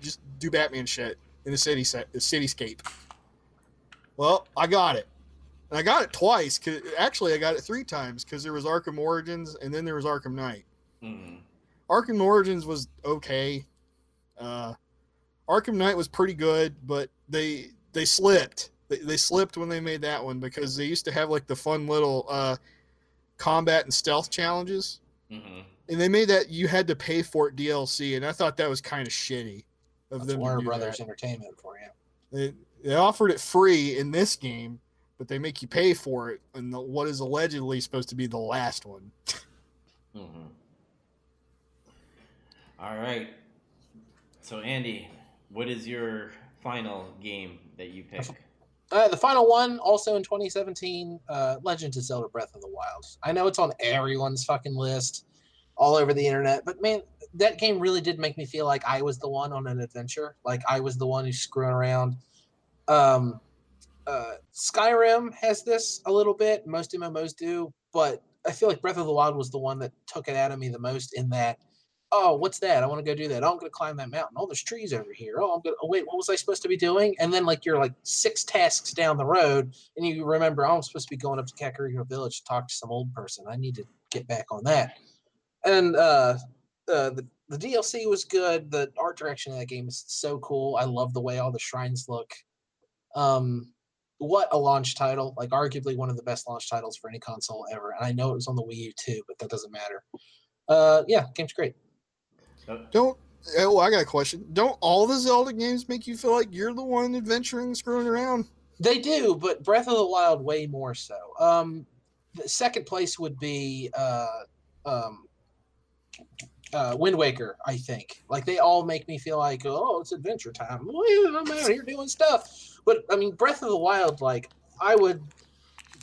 just do Batman shit in the city set, the cityscape. Well, I got it. And I got it twice. Cause actually, I got it three times because there was Arkham Origins and then there was Arkham Knight. Mhm. Arkham Origins was okay. Uh, Arkham Knight was pretty good, but they they slipped. They, they slipped when they made that one because they used to have like the fun little uh, combat and stealth challenges, Mhm. and they made that you had to pay for it DLC, and I thought that was kind of shitty of That's them. Warner Brothers that. Entertainment for you. They, they offered it free in this game, but they make you pay for it in the, what is allegedly supposed to be the last one. Mhm. All right. So Andy, what is your final game that you pick? Uh, the final one, also in 2017, uh, Legend of Zelda: Breath of the Wild. I know it's on everyone's fucking list, all over the internet, but man, that game really did make me feel like I was the one on an adventure. Like I was the one who's screwing around. Um, uh, Skyrim has this a little bit. Most MMOs do, but I feel like Breath of the Wild was the one that took it out of me the most. In that, oh, what's that? I want to go do that. Oh, I'm going to climb that mountain. Oh, there's trees over here. Oh, I'm going. to Oh, wait, what was I supposed to be doing? And then like you're like six tasks down the road, and you remember oh, I'm supposed to be going up to Kakariko Village to talk to some old person. I need to get back on that. And uh, uh, the the DLC was good. The art direction of that game is so cool. I love the way all the shrines look. Um, what a launch title! Like arguably one of the best launch titles for any console ever. And I know it was on the Wii U too, but that doesn't matter. Uh, yeah, game's great. Don't. Oh, I got a question. Don't all the Zelda games make you feel like you're the one adventuring, screwing around? They do, but Breath of the Wild way more so. Um, the second place would be uh, um, uh, Wind Waker. I think like they all make me feel like oh, it's adventure time. I'm out here doing stuff. But I mean, Breath of the Wild, like I would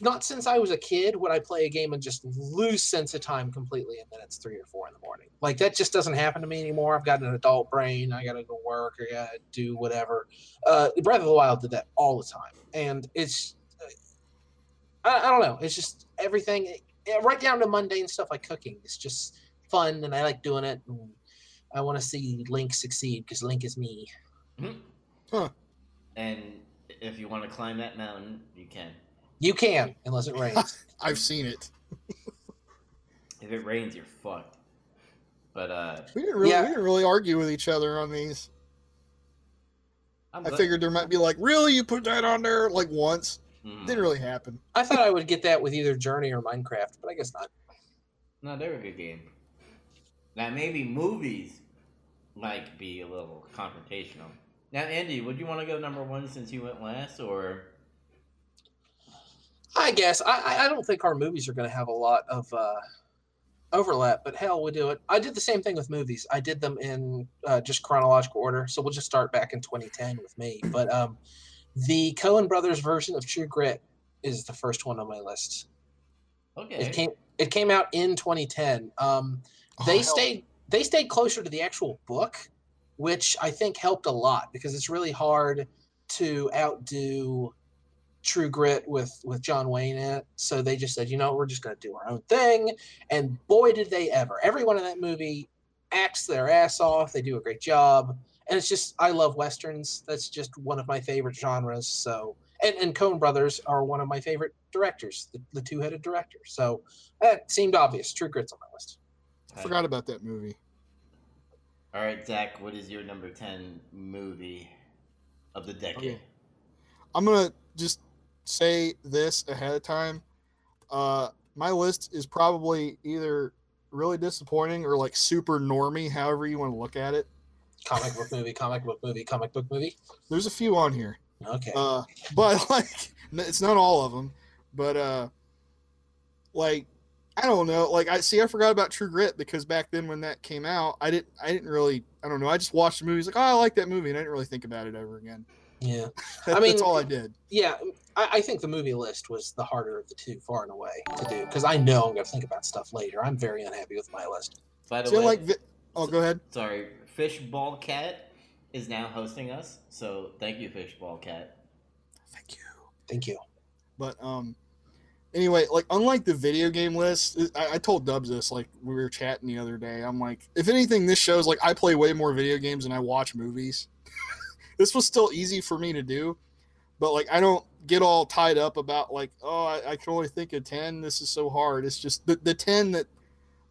not since I was a kid would I play a game and just lose sense of time completely, and then it's three or four in the morning. Like that just doesn't happen to me anymore. I've got an adult brain. I got to go work. I got to do whatever. Uh, Breath of the Wild did that all the time, and it's I, I don't know. It's just everything, right down to mundane stuff like cooking. It's just fun, and I like doing it. And I want to see Link succeed because Link is me. mhm. Huh. And if you want to climb that mountain, you can. You can, unless it rains. I've seen it. If it rains, you're fucked. But uh, We didn't really, Yeah. we didn't really argue with each other on these. I'm I glad- figured there might be like, really, you put that on there like once. Mhm. Didn't really happen. I thought I would get that with either Journey or Minecraft, but I guess not. No, they're a good game. Now maybe movies might be a little confrontational. Now, Andy, would you want to go number one since you went last, or I guess I, I- I don't think our movies are going to have a lot of uh, overlap, but hell, we do it. I did the same thing with movies. I did them in uh, just chronological order, so we'll just start back in 2010 with me. But um, the Coen brothers version of True Grit is the first one on my list. okay? It came it came out in 2010. Um, Oh, they Oh, hell. stayed they stayed closer to the actual book, which I think helped a lot because it's really hard to outdo True Grit with with John Wayne in it. So they just said, you know, we're just going to do our own thing, and boy did they ever! Everyone in that movie acts their ass off. They do a great job, and it's just I love westerns. That's just one of my favorite genres. So. And, and Coen Brothers are one of my favorite directors, the, the two-headed director. So that seemed obvious. True Grit's on my list. I forgot about that movie. All right, Zach, what is your number ten movie of the decade? Okay. I'm gonna just say this ahead of time. Uh, my list is probably either really disappointing or like super normy, however you want to look at it. Comic book movie, comic book movie, comic book movie. There's a few on here, Okay. uh, but like it's not all of them. But uh, like I don't know. Like I see, I forgot about True Grit because back then when that came out, I didn't, I didn't really, I don't know. I just watched the movies like, oh, I like that movie, and I didn't really think about it ever again. yeah. That- I mean- that's all I did. Yeah. I, I think the movie list was the harder of the two, far and away, to do because I know I'm going to think about stuff later. I'm very unhappy with my list. By the See, I way, like. Vi- oh, go ahead. sorry, Fishball Cat is now hosting us, so thank you, Fishball Cat. Thank you. Thank you. But um, anyway, like unlike the video game list, I, I told Dubs this like we were chatting the other day. I'm like, if anything, this shows like I play way more video games than I watch movies. this was still easy for me to do, but like I don't get all tied up about like, oh, I, I can only think of ten. This is so hard. It's just the the ten that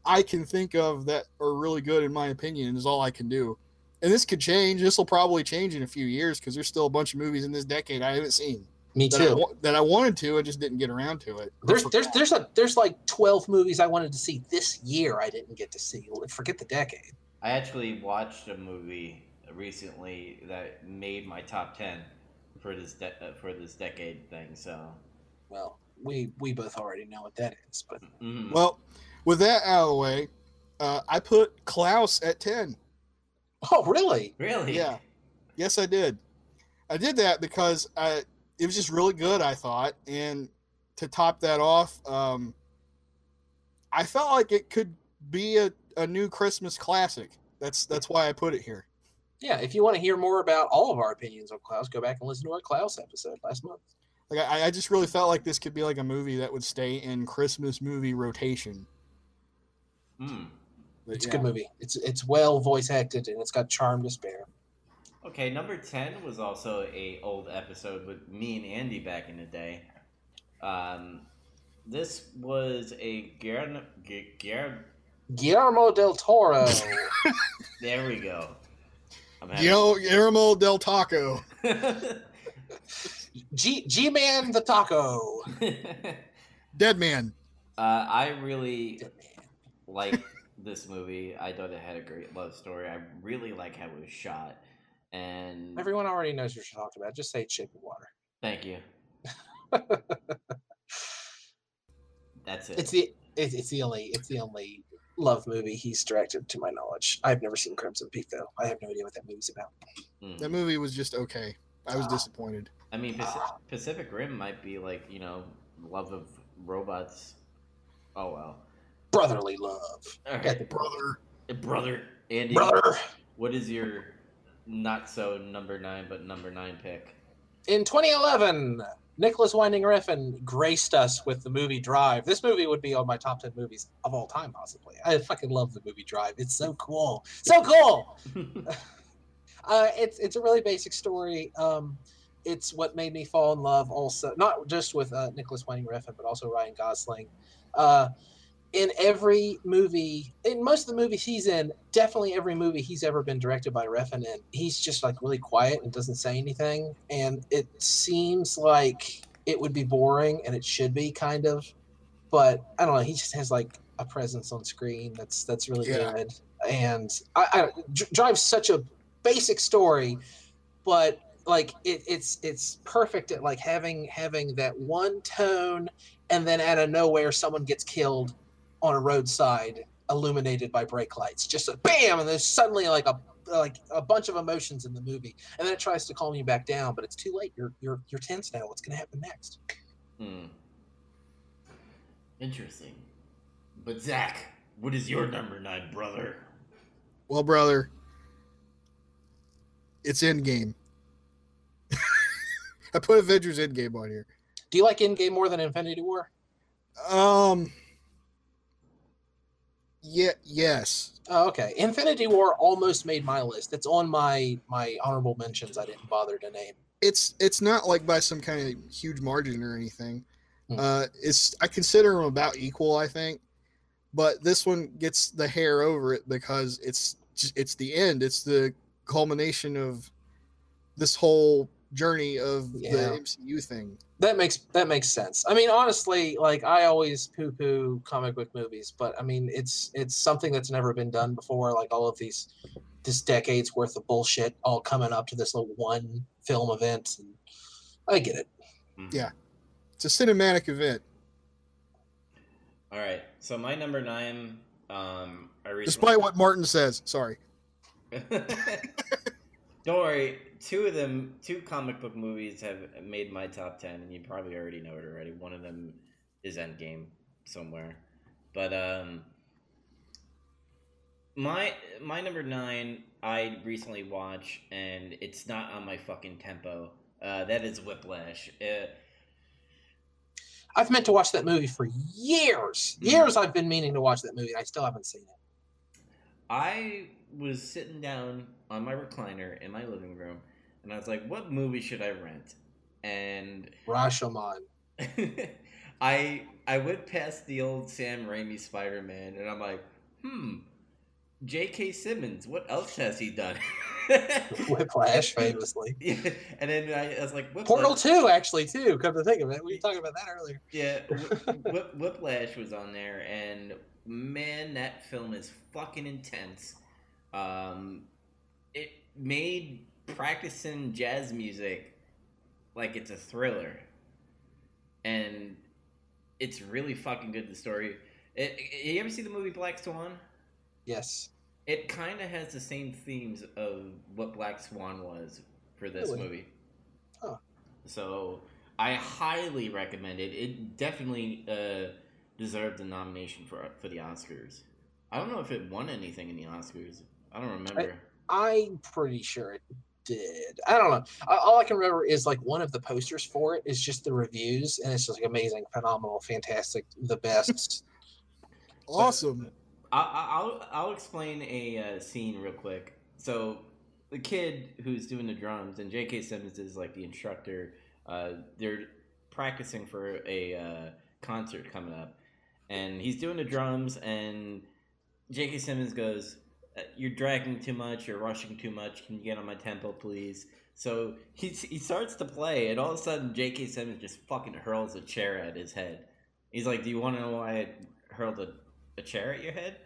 I can think of that are really good in my opinion is all I can do. And this could change. This will probably change in a few years because there's still a bunch of movies in this decade I haven't seen. Me That I, too. that I wanted to, I just didn't get around to it. There's there's there's a there's like twelve movies I wanted to see this year I didn't get to see. Forget the decade. I actually watched a movie recently that made my top ten for this de- uh, for this decade thing. So, Well, we we both already know what that is, but mm. Well, with that out of the way, uh, I put Klaus at 10. oh really? really, Yeah. Yes, I did. I did that because I, it was just really good, I thought. And to top that off, um, I felt like it could be a, a new Christmas classic. That's that's why I put it here. Yeah. If you want to hear more about all of our opinions on Klaus, go back and listen to our Klaus episode last month. Like I, I just really felt like this could be like a movie that would stay in Christmas movie rotation. Mm. But It's a good movie. It's it's well voice acted and it's got charm to spare. Okay, number ten was also a old episode with me and Andy back in the day. Um, this was a Guillermo. Gu- Guillermo Guillermo del Toro. there we go. I'm having- Guillermo, Guillermo del Taco. G G Man the Taco. Dead man. uh, I really like this movie. I thought it had a great love story. I really like how it was shot. And Everyone already knows what you're talking about. Just say it's Shape of Water. thank you. That's it. It's the it's, it's the only it's the only love movie he's directed to my knowledge. I've never seen Crimson Peak though. I have no idea what that movie's about. Mm. That movie was just okay. I was disappointed. I mean, Paci- Pacific Rim might be like you know, love of robots. Oh well. Brotherly love. All Yeah, right, Brother. brother Andy. Brother. What is your not so number nine, but number nine pick? In 2011, Nicolas Winding Refn graced us with the movie Drive. This movie would be on my top 10 movies of all time, possibly. I fucking love the movie Drive. It's so cool. So cool. Uh, it's it's a really basic story. Um, it's what made me fall in love, also not just with uh, Nicolas Winding Refn, but also Ryan Gosling. Uh, in every movie, in most of the movies he's in, definitely every movie he's ever been directed by Refn in, he's just like really quiet and doesn't say anything, and it seems like it would be boring, and it should be kind of, but I don't know. He just has like a presence on screen that's that's really Yeah. good, and I, I Dr- Drive's such a basic story, but like it, it's it's perfect at like having having that one tone, and then out of nowhere someone gets killed on a roadside, illuminated by brake lights. Just a bam, and there's suddenly like a like a bunch of emotions in the movie, and then it tries to calm you back down, but it's too late. You're you're you're tense now. What's gonna happen next? Hmm. Interesting. But Zach, what is your number nine, brother? Well, brother, it's Endgame. I put Avengers Endgame on here. Do you like Endgame more than Infinity War? Um. Yeah. Yes. Oh, okay. Infinity War almost made my list. It's on my my honorable mentions. I didn't bother to name. It's it's not like by some kind of huge margin or anything. Hmm. Uh, it's I consider them about equal. I think, but this one gets the hair over it because it's it's the end. It's the culmination of this whole journey of Yeah. the MCU thing. That makes that makes sense. I mean, honestly, like I always poo-poo comic book movies, but I mean, it's it's something that's never been done before. Like all of these, this decade's worth of bullshit all coming up to this little one film event. And I get it. Yeah. It's a cinematic event. All right. So my number nine. Um, I recently. Despite what Martin says. Sorry. Don't worry. Two of them, two comic book movies have made my top ten, and you probably already know it already. One of them is Endgame somewhere, but um, my my number nine I recently watched, and it's not on my fucking tempo. Uh, that is Whiplash. Uh, I've meant to watch that movie for years. Mhm. Years I've been meaning to watch that movie. I still haven't seen it. I was sitting down on my recliner in my living room, and I was like, "What movie should I rent?" And Rashomon. I I went past the old Sam Raimi Spider Man, and I'm like, "Hmm, J.K. Simmons. What else has he done?" Whiplash, famously. Yeah, and then I, I was like, Whiplash. Portal 2, actually, too. Come to think of it. We were talking about that earlier. Yeah, Wh- Whiplash was on there, and man, that film is fucking intense. Um, it made practicing jazz music like it's a thriller, and it's really fucking good. The story. It, you ever see the movie Black Swan? Yes. It kind of has the same themes of what Black Swan was for this Really? movie. Huh. So I highly recommend it. It definitely uh, deserved a nomination for for the Oscars. I don't know if it won anything in the Oscars. I don't remember. I'm pretty sure it did. I don't know. All I can remember is like one of the posters for it is just the reviews, and it's just like amazing, phenomenal, fantastic, the best. Awesome. I, I- I'll I'll explain a uh, scene real quick. So the kid who's doing the drums and J.K. Simmons is like the instructor. Uh, they're practicing for a uh, concert coming up, and he's doing the drums. And J.K. Simmons goes, "Uh, Uh, "You're dragging too much. You're rushing too much. Can you get on my tempo, please?" So he he starts to play, and all of a sudden J.K. Simmons just fucking hurls a chair at his head. He's like, "Do you want to know why I hurled a, a chair at your head?"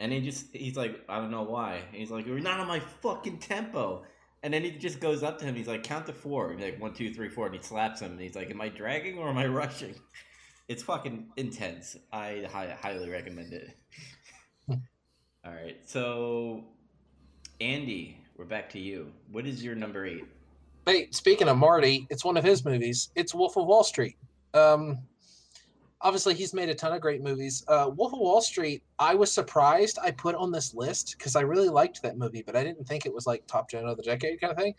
And he just he's like, "I don't know why." He's like, "You're not on my fucking tempo." And then he just goes up to him. He's like, "Count to four. And he's like one, two, three, four, and he slaps him. And he's like, "Am I dragging or am I rushing?" It's fucking intense. I hi- highly recommend it. All right, so Andy, we're back to you. What is your number eight? Hey, speaking of Marty, it's one of his movies. It's Wolf of Wall Street. Um, obviously, he's made a ton of great movies. Uh, Wolf of Wall Street, I was surprised I put on this list because I really liked that movie, but I didn't think it was like top ten of the decade kind of thing.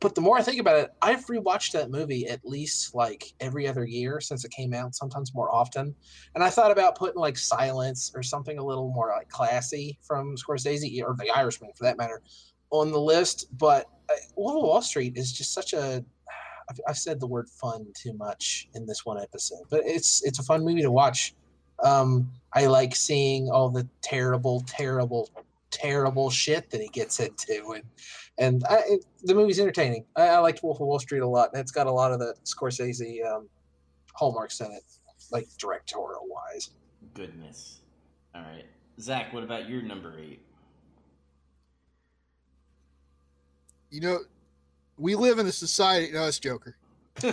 But the more I think about it, I've rewatched that movie at least like every other year since it came out, sometimes more often. And I thought about putting like Silence or something a little more like classy from Scorsese or The Irishman for that matter on the list. But uh, Wolf of Wall Street is just such a I've, I've said the word fun too much in this one episode, but it's it's a fun movie to watch. Um, I like seeing all the terrible, terrible, terrible shit that he gets into, and and I, it, the movie's entertaining. I, I liked Wolf of Wall Street a lot, and it's got a lot of the Scorsese um, hallmarks in it, like directorial wise. Goodness. All right, Zach. What about your number eight? You know, we live in a society. No, it's Joker.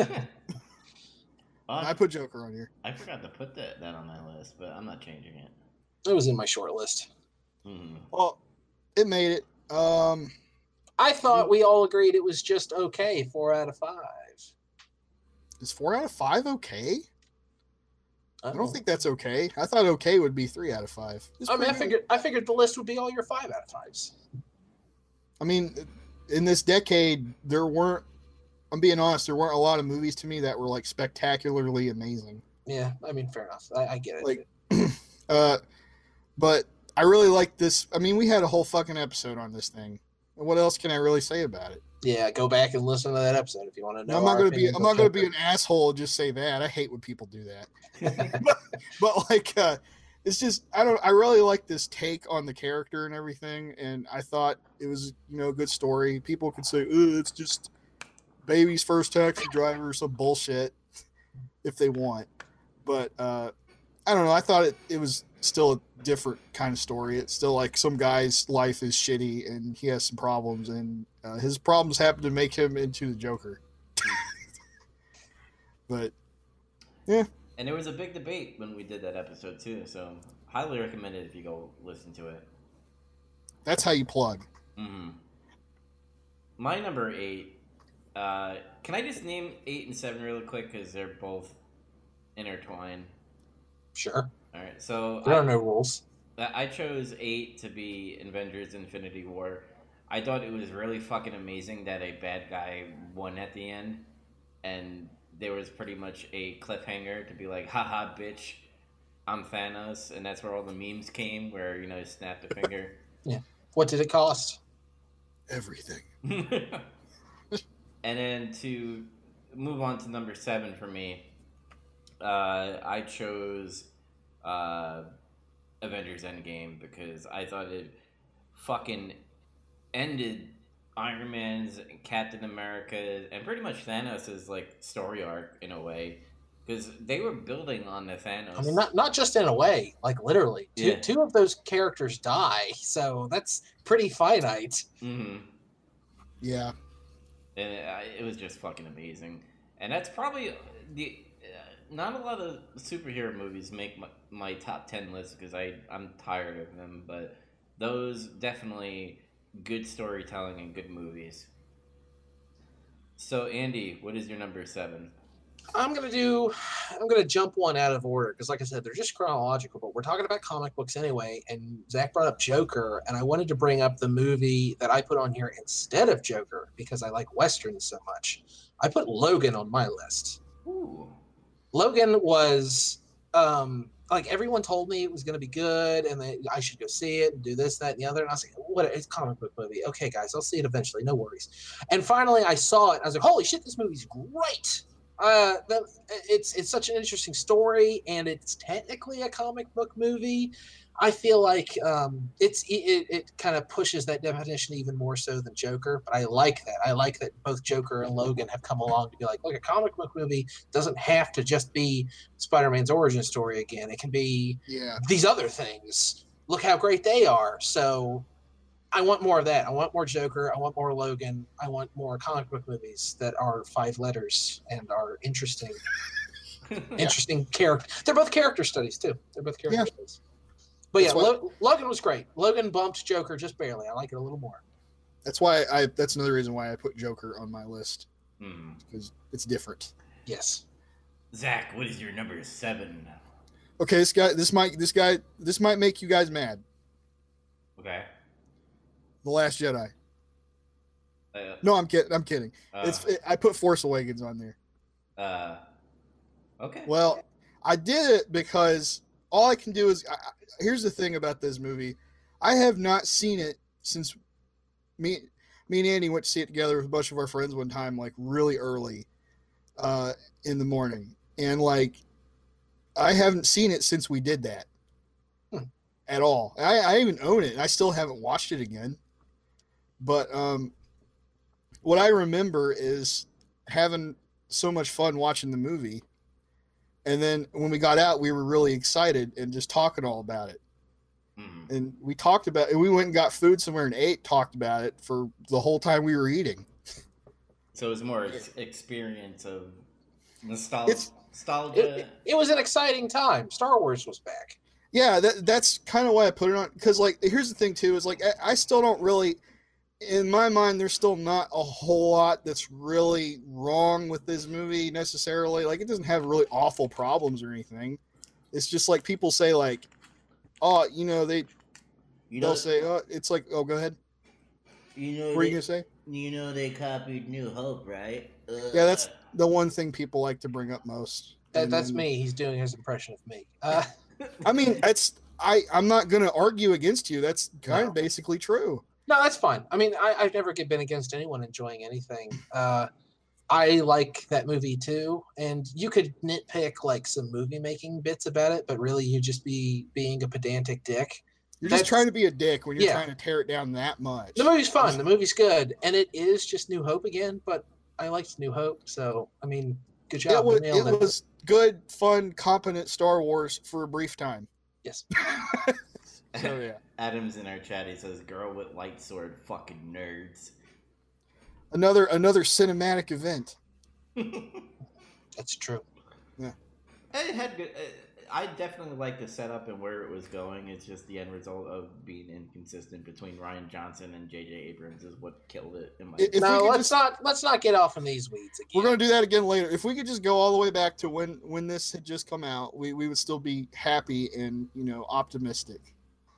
Oh, I put Joker on here. I forgot to put that, that on my list, but I'm not changing it. It was in my short list. hmm Well, it made it. Um, I thought we all agreed it was just okay, four out of five. is four out of five okay? I Uh-oh. don't think that's okay. I thought okay would be three out of five. It's I mean, I figured I figured the list would be all your five out of fives. I mean, in this decade, there weren't. I'm being honest. There weren't a lot of movies to me that were like spectacularly amazing. Yeah, I mean, fair enough. I, I get it. Like, uh, but I really like this. I mean, we had a whole fucking episode on this thing. What else can I really say about it? yeah, go back and listen to that episode if you want to know. I'm not gonna be. I'm not gonna be an asshole. and Just say that. I hate when people do that. but like uh it's just i don't i really like this take on the character and everything and i thought it was you know a good story people could say oh it's just baby's first taxi driver or some bullshit if they want but uh i don't know i thought it, it was still a different kind of story it's still like some guy's life is shitty and he has some problems and uh, his problems happen to make him into the joker but yeah. And there was a big debate when we did that episode too, so highly recommend it if you go listen to it. that's how you plug hmm My number eight. Uh, can I just name eight and seven really quick because they're both intertwined? Sure, All right, so there I- are no rules. I I chose eight to be Avengers: Infinity War. I thought it was really fucking amazing that a bad guy won at the end, and there was pretty much a cliffhanger to be like, haha, bitch, I'm Thanos. And that's where all the memes came, where, you know, he snapped a finger. Yeah. What did it cost? Everything. and then to move on to number seven for me, uh, I chose uh, Avengers Endgame because I thought it fucking ended Iron Man's, Captain America's, and pretty much Thanos' like story arc in a way. Because they were building on the Thanos. I mean, not not just in a way, like literally. Two Yeah. two of those characters die, so that's pretty finite. hmm Yeah. and it, it was just fucking amazing. And that's probably the not a lot of superhero movies make my, my top ten list because I I'm tired of them, but those definitely good storytelling and good movies. So Andy, what is your number seven? I'm gonna do. I'm gonna jump one out of order because, like I said, they're just chronological. But we're talking about comic books anyway, and Zach brought up Joker, and I wanted to bring up the movie that I put on here instead of Joker because I like westerns so much. I put Logan on my list. Ooh. Logan was um like everyone told me it was going to be good and that I should go see it and do this, that, and the other. And I was like, what? It's a comic book movie. Okay, guys, I'll see it eventually. No worries. And finally, I saw it. I was like, holy shit, this movie's great. Uh, it's it's such an interesting story, and it's technically a comic book movie. I feel like um, it's it, it kind of pushes that definition even more so than Joker, but I like that. I like that both Joker and Logan have come along to be like, look, a comic book movie doesn't have to just be Spider-Man's origin story again. It can be Yeah. these other things. Look how great they are. So I want more of that. I want more Joker. I want more Logan. I want more comic book movies that are five letters and are interesting. Interesting character. They're both character studies too. They're both character Yeah. studies. But yeah, why- Lo- Logan was great. Logan bumped Joker just barely. I like it a little more. That's why I. That's another reason why I put Joker on my list Hmm. because it's different. Yes. Zach, what is your number seven? Okay, this guy. This might. This guy. This might make you guys mad. Okay. The Last Jedi. Uh, No, I'm kidding. I'm kidding. uh, it's. It, I put Force Awakens on there. uh, okay. Well, I did it because all I can do is. I, here's the thing about this movie. I have not seen it since me, me and Andy went to see it together with a bunch of our friends one time, like really early, uh, in the morning, and like, I haven't seen it since we did that. Hmm. At all. I, I even own it. and I still haven't watched it again. But um, what I remember is having so much fun watching the movie. And then when we got out, we were really excited and just talking all about it. Mhm. And we talked about it. We went and got food somewhere and ate, talked about it for the whole time we were eating. So it was more ex- experience of nostalgia. It's- nostalgia. It, it was an exciting time. Star Wars was back. Yeah, that, that's kind of why I put it on. Because, like, here's the thing, too, is like, I, I still don't really, in my mind, there's still not a whole lot that's really wrong with this movie necessarily. Like, it doesn't have really awful problems or anything. It's just like people say, like, oh, you know, they, you they'll say, oh, it's like, oh, go ahead. you know, What are you going to say? you know they copied New Hope, right? Yeah, that's the one thing people like to bring up most. That, that's then- me. He's doing his impression of me. Uh, I mean, that's, I, I'm not going to argue against you. That's kind No. of basically true. No, that's fine. I mean, I, I've never been against anyone enjoying anything. Uh, I like that movie too, and you could nitpick like some movie making bits about it, but really you'd just be being a pedantic dick. You're just trying to be a dick when you're Yeah. trying to tear it down that much. The movie's fun. The movie's good, and it is just New Hope again. But I liked New Hope, so I mean, good job. it was, it was good, fun, competent Star Wars for a brief time. Yes. So yeah, Adams in our chat. He says, "Girl with light sword, fucking nerds." another another cinematic event. That's true. Yeah. It had good. Uh, I definitely like the setup and where it was going. It's just the end result of being inconsistent between Rian Johnson and J.J. Abrams is what killed it. In my If we no, let's just- not let's not get off in these weeds again. We're gonna do that again later. If we could just go all the way back to when when this had just come out, we, we would still be happy and you know optimistic.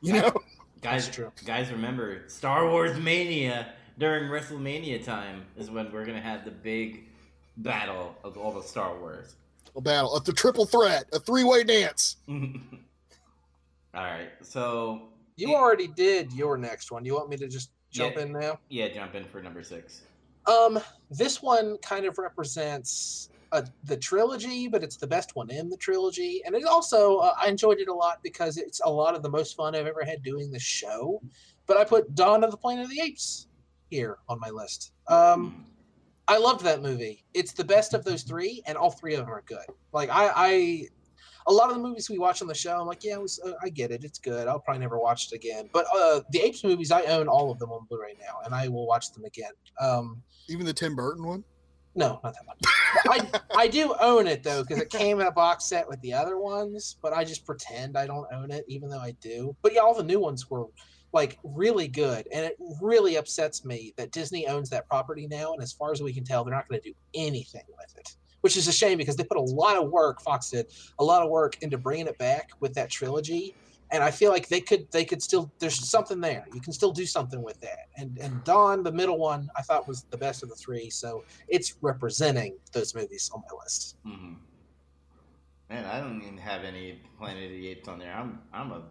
You know, guys, true. guys, remember Star Wars Mania during WrestleMania time is when we're gonna have the big battle of all the Star Wars. A battle, a triple threat, a three-way dance. all right, so You already did your next one. You want me to just jump Yeah. in now? yeah, jump in for number six. Um, this one kind of represents the trilogy, but it's the best one in the trilogy, and it also uh, I enjoyed it a lot because it's a lot of the most fun I've ever had doing the show. But I put Dawn of the Planet of the Apes here on my list. Um, I loved that movie. It's the best of those three, and all three of them are good. Like I, I a lot of the movies we watch on the show, I'm like, yeah, was, uh, I get it, it's good. I'll probably never watch it again. But uh, the Apes movies, I own all of them on Blu-ray now, and I will watch them again. Um, Even the Tim Burton one. No, not that much. I I do own it though because it came in a box set with the other ones, but I just pretend I don't own it, even though I do. But yeah, all the new ones were like really good, and it really upsets me that Disney owns that property now, and as far as we can tell, they're not going to do anything with it, which is a shame because they put a lot of work. Fox did a lot of work into bringing it back with that trilogy. And I feel like they could, they could still. There's something there. You can still do something with that. And and Dawn, the middle one, I thought was the best of the three. So it's representing those movies on my list. hmm Man, I don't even have any Planet of the Apes on there. I'm I'm a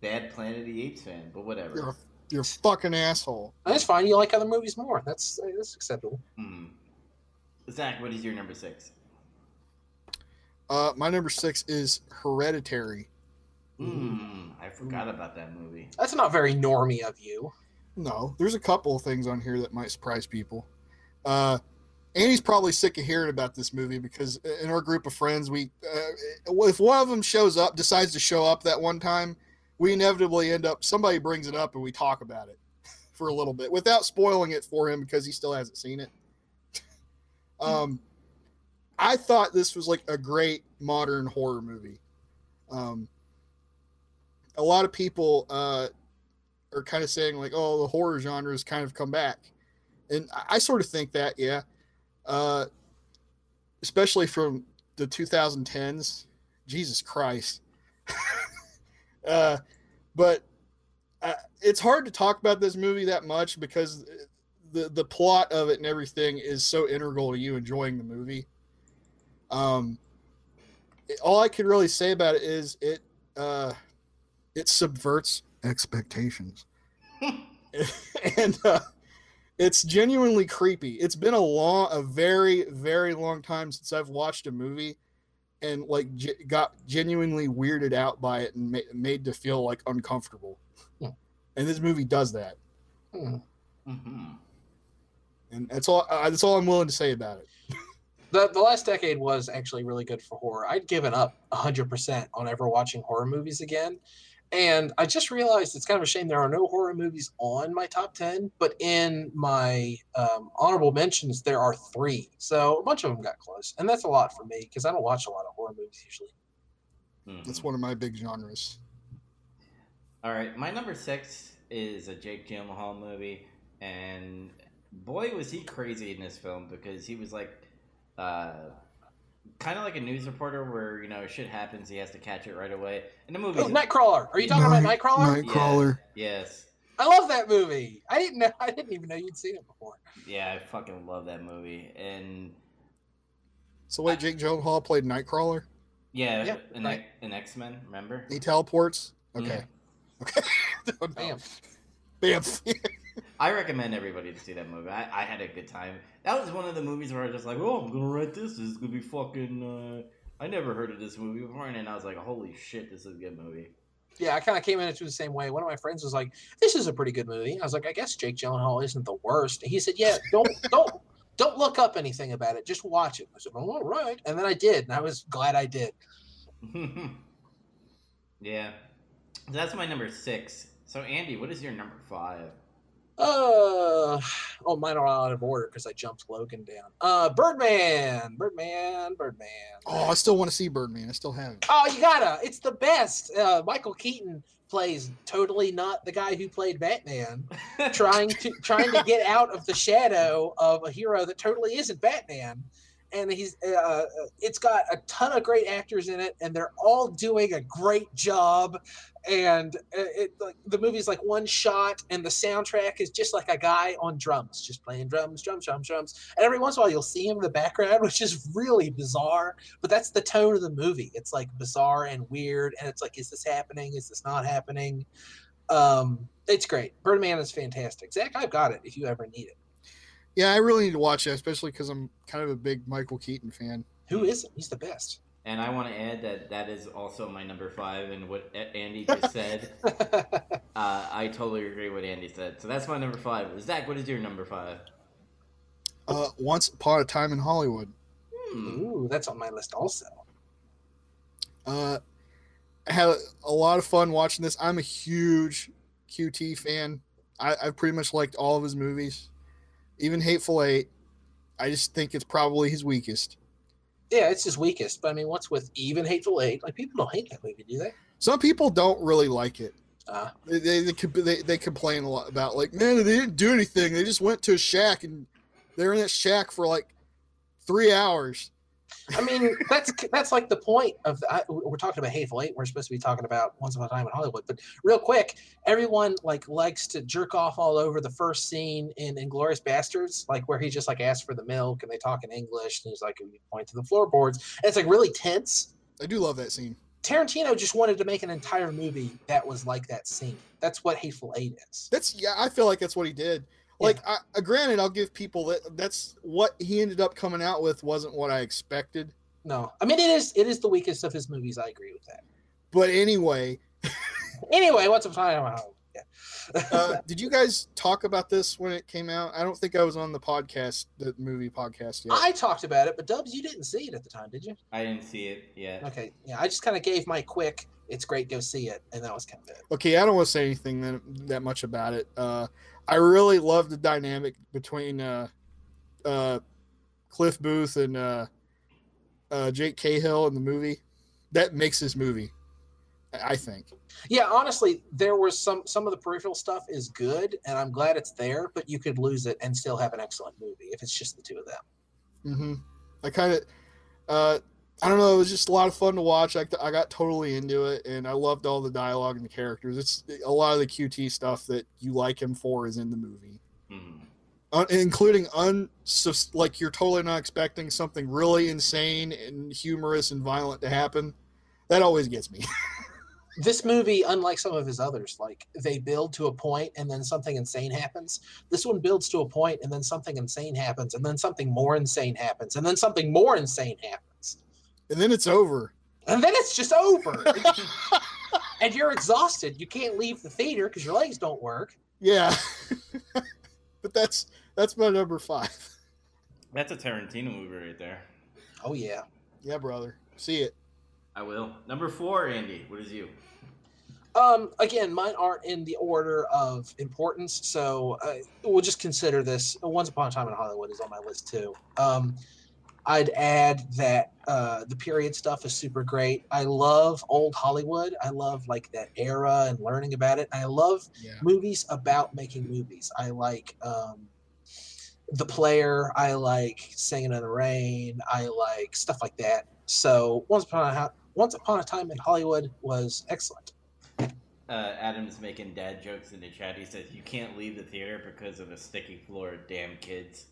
bad Planet of the Apes fan, but whatever. You're a, you're a fucking asshole. That's fine. You like other movies more. That's that's acceptable. Mhm. Zach, what is your number six? Uh, my number six is Hereditary. Mm, I forgot about that movie. That's not very normy of you. No, there's a couple of things on here that might surprise people. Uh, Andy's probably sick of hearing about this movie because in our group of friends, we uh, if one of them shows up, decides to show up that one time, we inevitably end up somebody brings it up and we talk about it for a little bit without spoiling it for him because he still hasn't seen it. um, I thought this was like a great modern horror movie. Um, a lot of people uh, are kind of saying like, "Oh, the horror genre has kind of come back," and I, I sort of think that, yeah, uh, especially from the 2010s. Jesus Christ, uh, but uh, it's hard to talk about this movie that much because the the plot of it and everything is so integral to you enjoying the movie. Um, all I can really say about it is it uh, it subverts expectations and uh, it's genuinely creepy. It's been a long, a very, very long time since I've watched a movie and like ge- got genuinely weirded out by it and ma- made to feel like uncomfortable. Hmm. And this movie does that, Hmm. hmm and that's all. Uh, that's all I'm willing to say about it. The the last decade was actually really good for horror. I'd given up hundred percent on ever watching horror movies again. And I just realized it's kind of a shame there are no horror movies on my top 10, but in my um, honorable mentions, there are three. So a bunch of them got close. And that's a lot for me because I don't watch a lot of horror movies usually. Mhm. That's one of my big genres. All right, my number six is a Jake Gyllenhaal movie, and boy was he crazy in this film because he was like, uh, kind of like a news reporter where you know shit happens, he has to catch it right away. In the movie, Oh, Nightcrawler. Are you talking about Nightcrawler? Nightcrawler. yes, I love that movie. I didn't know. I didn't even know you'd seen it before. yeah, I fucking love that movie, and So wait, Jake Gyllenhaal played Nightcrawler. yeah, Yeah, in, right. in X Men, remember? He teleports. Mm-hmm. Okay. Yeah. Okay. Oh, no. Bam. Bam. I recommend everybody to see that movie. I, I had a good time. That was one of the movies where I was just like, oh, I'm gonna write this. This is gonna be fucking. Uh... I never heard of this movie before, and I was like, holy shit, this is a good movie. Yeah, I kind of came into it the same way. One of my friends was like, "This is a pretty good movie." I was like, "I guess Jake Gyllenhaal isn't the worst." And he said, "Yeah, don't don't don't look up anything about it. Just watch it." I said, "Oh, "All right," and then I did, and I was glad I did. yeah, that's my number six. So Andy, what is your number five? Uh, oh, mine are out of order because I jumped Logan down. Uh, Birdman, Birdman, Birdman. Oh, I still want to see Birdman. I still haven't. Oh, you gotta! It's the best. Uh, Michael Keaton plays totally not the guy who played Batman. trying to trying to get out of the shadow of a hero that totally isn't Batman. and he's uh, it's got a ton of great actors in it, and they're all doing a great job. And uh, it like the movie's like one shot, and the soundtrack is just like a guy on drums, just playing drums, drums, drums, drums. And every once in a while, you'll see him in the background, which is really bizarre. But that's the tone of the movie. It's like bizarre and weird, and it's like, is this happening? Is this not happening? Um, it's great. Birdman is fantastic. Zach, I've got it if you ever need it. Yeah, I really need to watch it, especially because I'm kind of a big Michael Keaton fan. Who isn't? He's the best. And I want to add that that is also my number five, and what Andy just said, uh, I totally agree with what Andy said. So that's my number five. Zach, what is your number five? Uh, Once Upon a Time in Hollywood. Hmm. Ooh, that's on my list also. Uh, I had a lot of fun watching this. I'm a huge QT fan. I, I've pretty much liked all of his movies, even Hateful Eight. I just think it's probably his weakest. Yeah, it's his weakest. But I mean, what's with even Hateful Eight? Like people don't hate that movie, do they? Some people don't really like it. Uh, They they, they, they, they complain a lot about like, man, they didn't do anything. They just went to a shack and they're in that shack for like three hours. I mean, that's that's like the point of the, I, we're talking about Hateful Eight. We're supposed to be talking about Once Upon a Time in Hollywood. But real quick, everyone like likes to jerk off all over the first scene in Inglourious Basterds, like where he just like asks for the milk and they talk in English and he's like, "We point to the floorboards." And it's like really tense. I do love that scene. Tarantino just wanted to make an entire movie that was like that scene. That's what Hateful Eight is. That's yeah, I feel like that's what he did. Like, I, uh, granted, I'll give people that that's what he ended up coming out with wasn't what I expected. No, I mean it is it is the weakest of his movies. I agree with that. But anyway, Anyway, Once Upon a Time in Yeah. uh, did you guys talk about this when it came out? I don't think I was on the podcast, the movie podcast yet. I talked about it, but Dubs, you didn't see it at the time, did you? I didn't see it yet. Okay, yeah, I just kind of gave my quick. It's great, go see it, and that was kind of it. okay, I don't want to say anything that, that much about it. Uh, I really love the dynamic between uh, uh, Cliff Booth and uh, uh, Jake Cahill in the movie. That makes this movie, I think. Yeah, honestly, there was some some of the peripheral stuff is good, and I'm glad it's there. But you could lose it and still have an excellent movie if it's just the two of them. hmm I kind of, uh, I don't know. It was just a lot of fun to watch. I, I got totally into it, and I loved all the dialogue and the characters. It's a lot of the QT stuff that you like him for is in the movie, Hmm. uh, including un like you're totally not expecting something really insane and humorous and violent to happen. That always gets me. This movie, unlike some of his others, like they build to a point and then something insane happens. This one builds to a point and then something insane happens, and then something more insane happens, and then something more insane happens, and then it's over. and then it's just over. and you're exhausted. You can't leave the theater because your legs don't work. yeah, but that's that's my number five. That's a Tarantino movie right there. Oh yeah. Yeah, brother, see it. I will. Number four, Andy. What is you? Um, again, mine aren't in the order of importance, so uh, we'll just consider this. Once Upon a Time in Hollywood is on my list too. Um, I'd add that uh, the period stuff is super great. I love old Hollywood. I love like that era and learning about it. I love Yeah. movies about making movies. I like um, the player. I like Singing in the Rain. I like stuff like that. So once upon a once upon a time in Hollywood was excellent. Uh, Adam's making dad jokes in the chat. He says, You can't leave the theater because of a sticky floor, damn kids.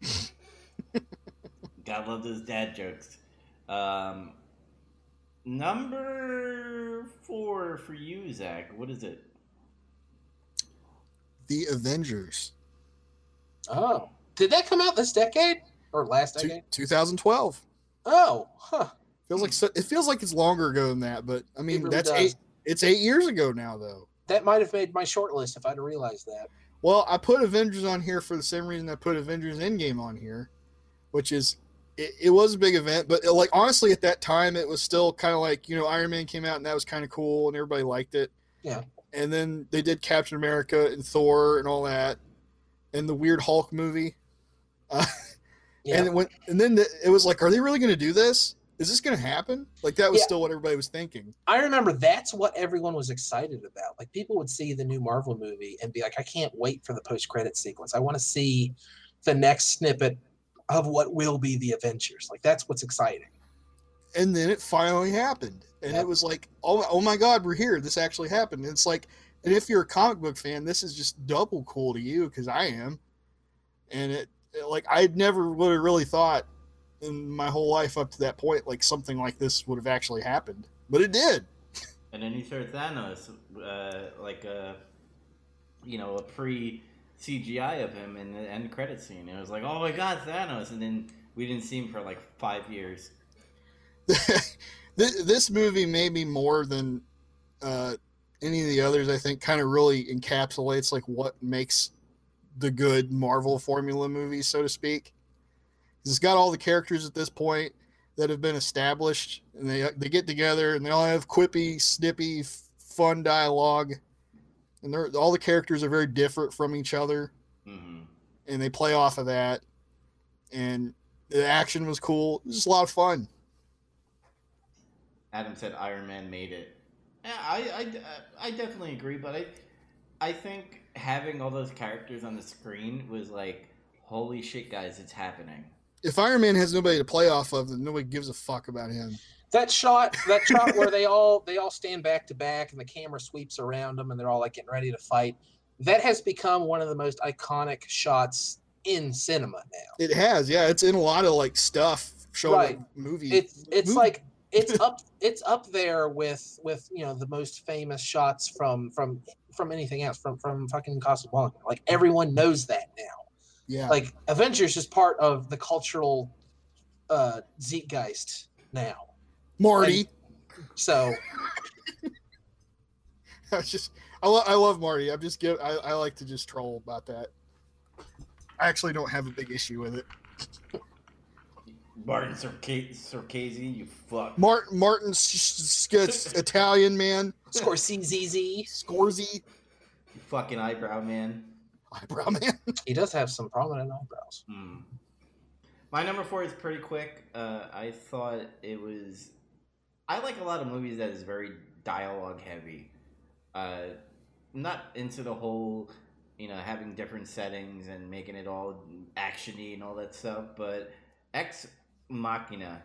God love those dad jokes. Um, number four for you, Zach. What is it? The Avengers, Oh, did that come out this decade or last Two- decade? 2012. Oh, huh. Feels like so, it feels like it's longer ago than that, but I mean really that's does. eight. It's eight years ago now, though. That might have made my short list if I'd realized that. Well, I put Avengers on here for the same reason I put Avengers Endgame on here, which is it, it was a big event, but like honestly, at that time, it was still kind of like you know Iron Man came out and that was kind of cool and everybody liked it. Yeah. And then they did Captain America and Thor and all that, and the weird Hulk movie. Uh, Yeah. And it went, and then the, it was like, are they really going to do this? Is this going to happen? Like that was Yeah. still what everybody was thinking. I remember that's what everyone was excited about. Like people would see the new Marvel movie and be like, I can't wait for the post credit sequence. I want to see the next snippet of what will be the Avengers. Like that's what's exciting. and then it finally happened and Yep. it was like oh, oh my god we're here this actually happened and it's like and if you're a comic book fan this is just double cool to you because i am and it, it- like i'd never would have really thought in my whole life up to that point like something like this would have actually happened but it did And then you saw Thanos, uh, like a, you know, a pre CGI of him in the end credit scene. It was like, oh my god, Thanos! And then we didn't see him for like five years. this, movie maybe more than uh, any of the others i think kind of really encapsulates like what makes the good marvel formula movie so to speak. It's got all the characters at this point that have been established and they they get together and they all have quippy snippy fun dialogue and they're all the characters are very different from each other hmm and they play off of that and the action was cool it was just a lot of fun Adam said Iron Man made it. Yeah, I, I, I definitely agree, but I, I think having all those characters on the screen was like, holy shit, guys, it's happening. if Iron Man has nobody to play off of, then nobody gives a fuck about him. That shot, that shot where they all they all stand back to back and the camera sweeps around them and they're all like getting ready to fight. That has become one of the most iconic shots in cinema now. It has, yeah. It's in a lot of like stuff showing Right. like, movie. It's it's movie- like it's up it's up there with with you know the most famous shots from from from anything else from from fucking Casablanca. Like everyone knows that now. yeah. Like Avengers is part of the cultural uh zeitgeist now. Marty. So I just I, lo- I love Marty. I'm just give I, I like to just troll about that. I actually don't have a big issue with it. Martin Scorsese, Scorsese you fuck. Martin Martin S- S- S- Italian man, Scorsese, Scorsese, You fucking eyebrow man. eyebrow man. he does have some prominent eyebrows. Hmm. My number four is pretty quick. Uh, I thought it was. I like a lot of movies that is very dialogue heavy. Uh, not into the whole, you know, having different settings and making it all actiony and all that stuff. But Ex Machina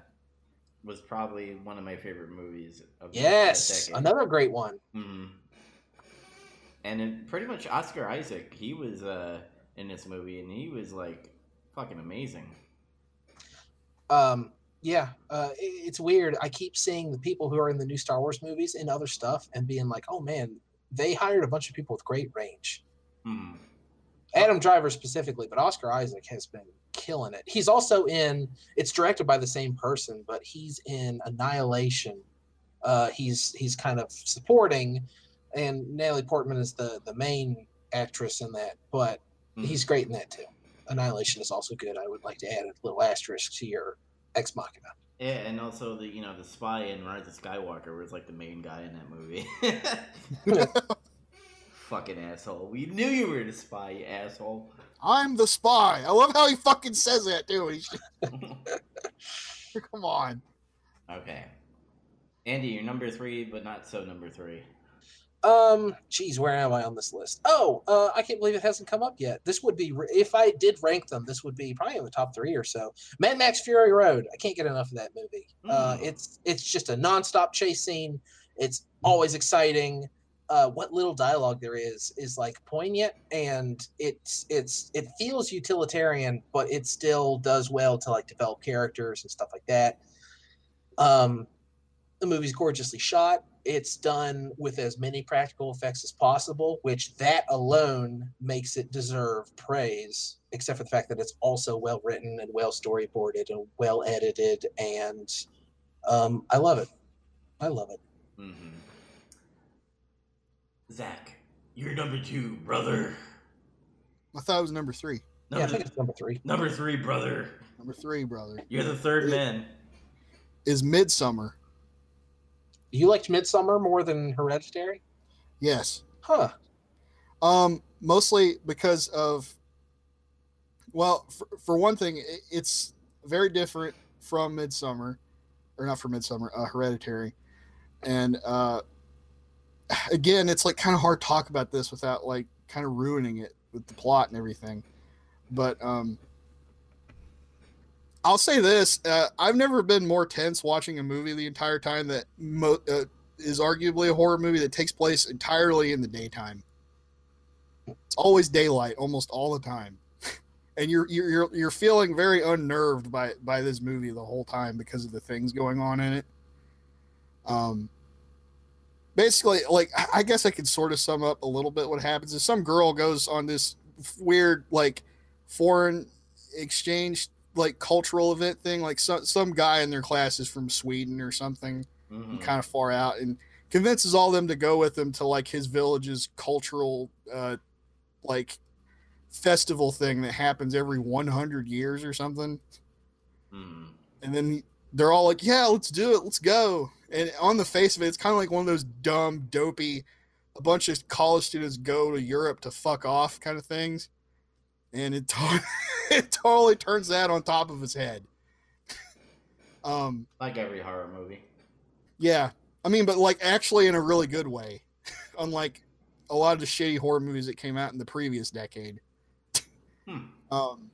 was probably one of my favorite movies of Yes, another great one. Mhm. And it, pretty much Oscar Isaac, he was uh, in this movie, and he was like fucking amazing. Um, yeah, uh, it's weird. I keep seeing the people who are in the new Star Wars movies and other stuff, and being like, "Oh man, they hired a bunch of people with great range." Hmm. Adam Driver specifically, but Oscar Isaac has been killing it. He's also in. It's directed by the same person, but he's in Annihilation. Uh, he's he's kind of supporting, and Natalie Portman is the the main actress in that, but Mhm. he's great in that too. Annihilation is also good. I would like to add a little asterisk to your Ex Machina. Yeah, and also the you know the spy in Rise of Skywalker was like the main guy in that movie. Fucking asshole! We knew you were the spy, you asshole. I'm the spy. I love how he fucking says that too. Come on. okay, Andy, you're number three, but not so number three. Um, geez, where am I on this list? Oh, uh, I can't believe it hasn't come up yet. This would be if I did rank them. This would be probably in the top three or so. Mad Max Fury Road. I can't get enough of that movie. Uh, Mm. it's it's just a nonstop chase scene. It's always exciting. Uh, what little dialogue there is is like poignant, and it's it's it feels utilitarian, but it still does well to like develop characters and stuff like that. Um, the movie's gorgeously shot. It's done with as many practical effects as possible, which that alone makes it deserve praise, except for the fact that it's also well written and well storyboarded and well edited. And um, I love it. I love it. Mm-hmm. Zach, you're number two, brother. I thought it was number three. Yeah, I think it's number three. number three, brother. Number three, brother, You're the third man. is Midsommar. You liked Midsommar more than Hereditary? Yes. Huh. Um, mostly because of, well, for, for one thing, i- it's very different from Midsommar, or not from Midsommar, uh, Hereditary, and uh, again, it's like kind of hard to talk about this without like kind of ruining it with the plot and everything. But um, I'll say this: uh, I've never been more tense watching a movie the entire time that mo- uh, is arguably a horror movie that takes place entirely in the daytime. It's always daylight, almost all the time, and you're you're you're, feeling very unnerved by by this movie the whole time because of the things going on in it. Um, basically, like I- I guess I could sort of sum up a little bit what happens is some girl goes on this weird like foreign exchange like cultural event thing like some some guy in their class is from Sweden or something Mhm. kind of far out and convinces all them to go with him to like his village's cultural uh like festival thing that happens every 100 years or something Mhm. and then they're all like yeah let's do it let's go and on the face of it it's kind of like one of those dumb dopey a bunch of college students go to europe to fuck off kind of things and it, to- it totally turns that on top of his head um Like every horror movie. yeah i mean but like actually in a really good way unlike a lot of the shitty horror movies that came out in the previous decade Hmm. um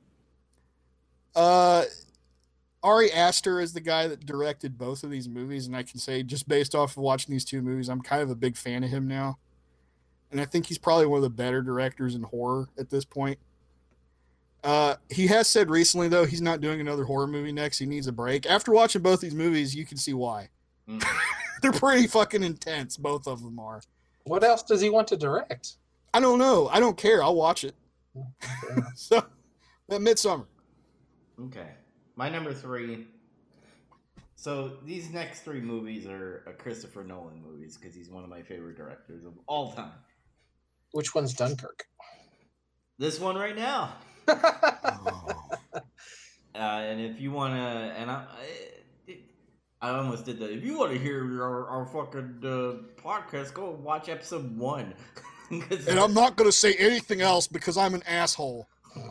uh Ari Aster is the guy that directed both of these movies, and I can say just based off of watching these two movies, I'm kind of a big fan of him now. And I think he's probably one of the better directors in horror at this point. Uh, he has said recently though he's not doing another horror movie next. He needs a break. After watching both these movies, you can see why. Mhm. They're pretty fucking intense. Both of them are. What else does he want to direct? I don't know. I don't care. I'll watch it. so, that Midsommar. Okay. My number three. So these next three movies are uh, Christopher Nolan movies because he's one of my favorite directors of all time. Which one's Dunkirk? This one right now. Uh, and if you want to, and I, I, I almost did that. If you want to hear our, our fucking uh, podcast, go watch episode one. And I'm not going to say anything else because I'm an asshole.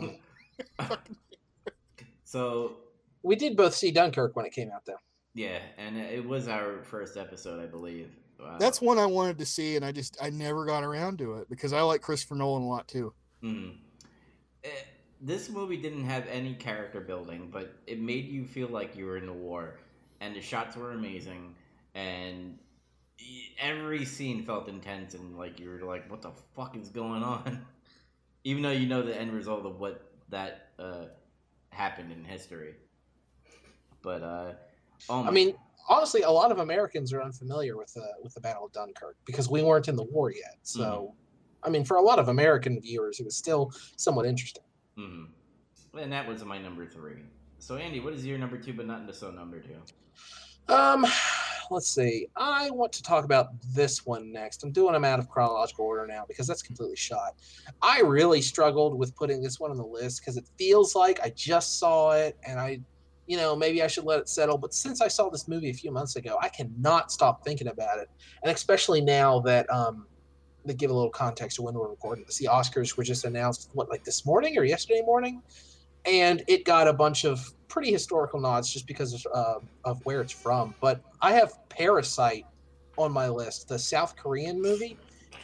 so we did both see Dunkirk when it came out, though. yeah, and it was our first episode, I believe. Uh, That's one I wanted to see, and I just I never got around to it because I like Christopher Nolan a lot too. Eh, this movie didn't have any character building, but it made you feel like you were in the war, and the shots were amazing, and every scene felt intense, and like you were like, "What the fuck is going on?" Even though you know the end result of what that uh, happened in history, but uh, oh my I mean, honestly, a lot of Americans are unfamiliar with the with the Battle of Dunkirk because we weren't in the war yet. So, I mean, for a lot of American viewers, it was still somewhat interesting. Mhm. and that was my number three. So Andy, what is your number two, but not so number two? Um, let's see. I want to talk about this one next. I'm doing them out of chronological order now because that's completely shot. I really struggled with putting this one on the list because it feels like I just saw it and I, you know, maybe I should let it settle. But since I saw this movie a few months ago, I cannot stop thinking about it, and especially now that um, to give a little context to when we're recording this, the Oscars were just announced what like this morning or yesterday morning, and it got a bunch of pretty historical nods just because of, uh, of where it's from. But I have Parasite on my list, the South Korean movie,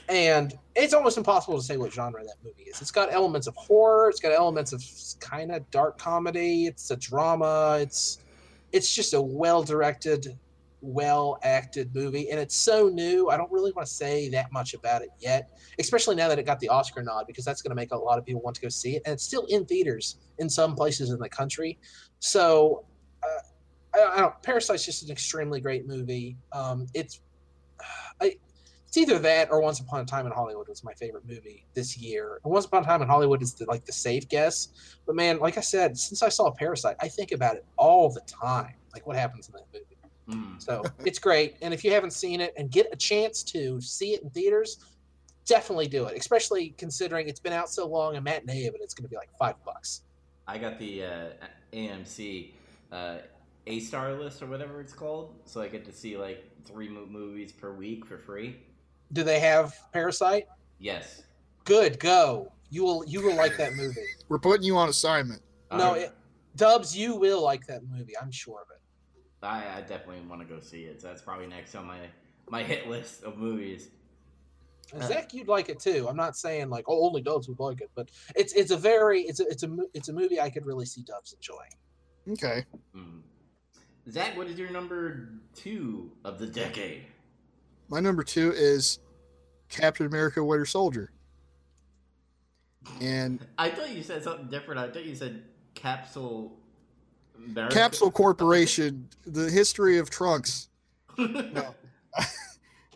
and it's almost impossible to say what genre that movie is. It's got elements of horror, it's got elements of kind of dark comedy, it's a drama, it's it's just a well directed, well acted movie, and it's so new. I don't really want to say that much about it yet, especially now that it got the Oscar nod, because that's going to make a lot of people want to go see it, and it's still in theaters in some places in the country. So, uh, I, I don't. Parasite's just an extremely great movie. Um, it's, I, it's either that or Once Upon a Time in Hollywood was my favorite movie this year. Once Upon a Time in Hollywood is the, like the safe guess, but man, like I said, since I saw Parasite, I think about it all the time. Like what happens in that movie. Mm. So it's great. And if you haven't seen it and get a chance to see it in theaters, definitely do it. Especially considering it's been out so long, a matinee of it, it's going to be like five bucks. I got the uh, AMC uh, A star list or whatever it's called, so I get to see like three movies per week for free. Do they have Parasite? Yes. Good, go. You will you will like that movie. We're putting you on assignment. No, it, Dubs, you will like that movie. I'm sure of it. I, I definitely want to go see it. So that's probably next on my my hit list of movies. Zach, you'd like it too. I'm not saying like oh, only Dubs would like it, but it's it's a very it's a it's a it's a movie I could really see Dubs enjoying. Okay. Mm. Zach, what is your number two of the decade? My number two is Captain America Winter Soldier. And I thought you said something different. I thought you said Capsule. America. Capsule Corporation, the history of trunks. No.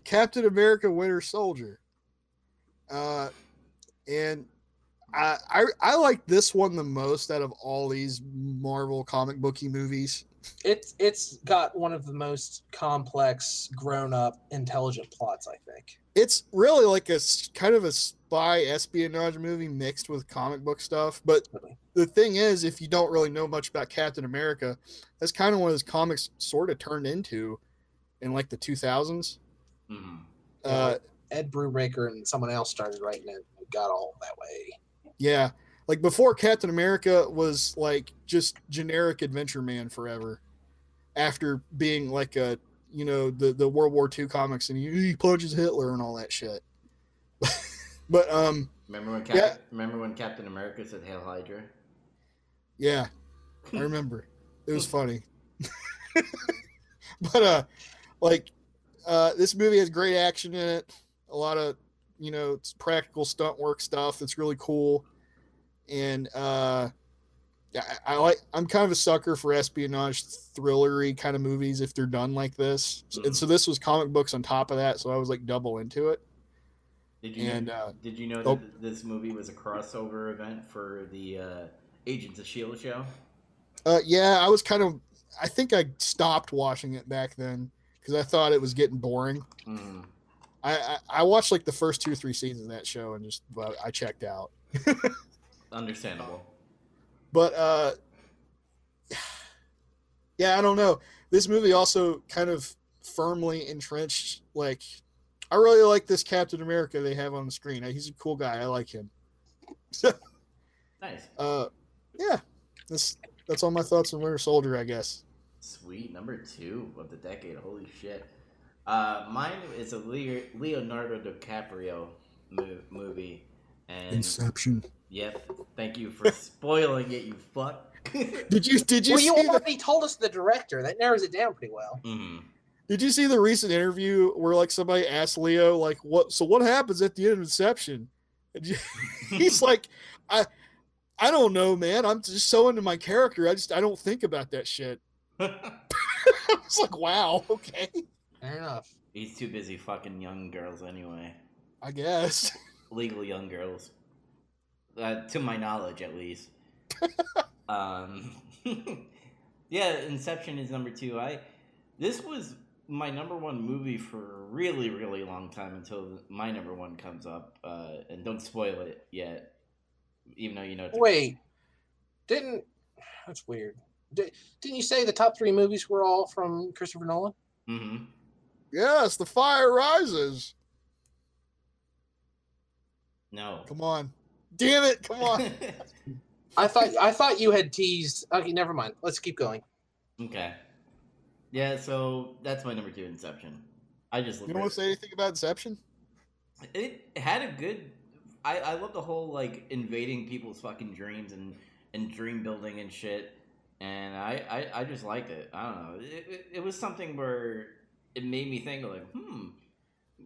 Captain America Winter Soldier. Uh, and I, I I like this one the most out of all these Marvel comic booky movies. It's it's got one of the most complex, grown up, intelligent plots. I think. It's really like a kind of a spy espionage movie mixed with comic book stuff. But the thing is, if you don't really know much about Captain America, that's kind of what his comics sort of turned into in like the 2000s. Mhm. Uh, Ed Brubaker and someone else started writing it. and got all that way. Yeah. Like before Captain America was like just generic adventure man forever. After being like a you know, the, the World War II comics and he, he punches Hitler and all that shit. but um Remember when Cap- Yeah. Remember when Captain America said "Hail Hydra"? yeah, I remember. It was funny. but uh like uh this movie has great action in it. A lot of you know, it's practical stunt work stuff that's really cool. And uh I, I like I'm kind of a sucker for espionage thrillery kind of movies if they're done like this. So- And so this was comic books on top of that, so I was like double into it. Did you And, know, uh, did you know oh. that this movie was a crossover event for the uh, Agents of Shield show? Uh, yeah, I was kind of. I think I stopped watching it back then because I thought it was getting boring. Mm. I, I I watched like the first two or three seasons of that show and just well, I checked out. Understandable. But uh, yeah, I don't know. This movie also kind of firmly entrenched. Like, I really like this Captain America they have on the screen. He's a cool guy. I like him. Nice. Uh, yeah, that's that's all my thoughts on Winter Soldier. I guess. Sweet. Number two of the decade. Holy shit. Uh, mine is a Leo- Leonardo DiCaprio movie. And Inception. Yep, thank you for spoiling it, you fuck. Did you did you well, you see the, already told us the director. That narrows it down pretty well. Mhm. Did you see the recent interview where like somebody asked Leo like what so what happens at the end of Inception? And you- he's like, I I don't know, man. I'm just so into my character. I just I don't think about that shit. I was like, wow, okay, Fair enough. He's too busy fucking young girls anyway. I guess. Legal young girls. Uh, to my knowledge, at least. um, yeah, Inception is number two. I this was my number one movie for a really, really long time until my number one comes up. Uh, and don't spoil it yet, even though you know. It's a- Wait, didn't that's weird. Did, didn't you say the top three movies were all from Christopher Nolan? Mm-hmm. yes, the fire rises. No. Come on, damn it, come on. I thought I thought you had teased. Okay, never mind. Let's keep going. okay. Yeah, so that's my number two, Inception. I just You don't want to say anything about Inception? It had a good. I I love the whole like invading people's fucking dreams and and dream building and shit. And I I, I just liked it. I don't know. It, it, it was something where it made me think like, hmm,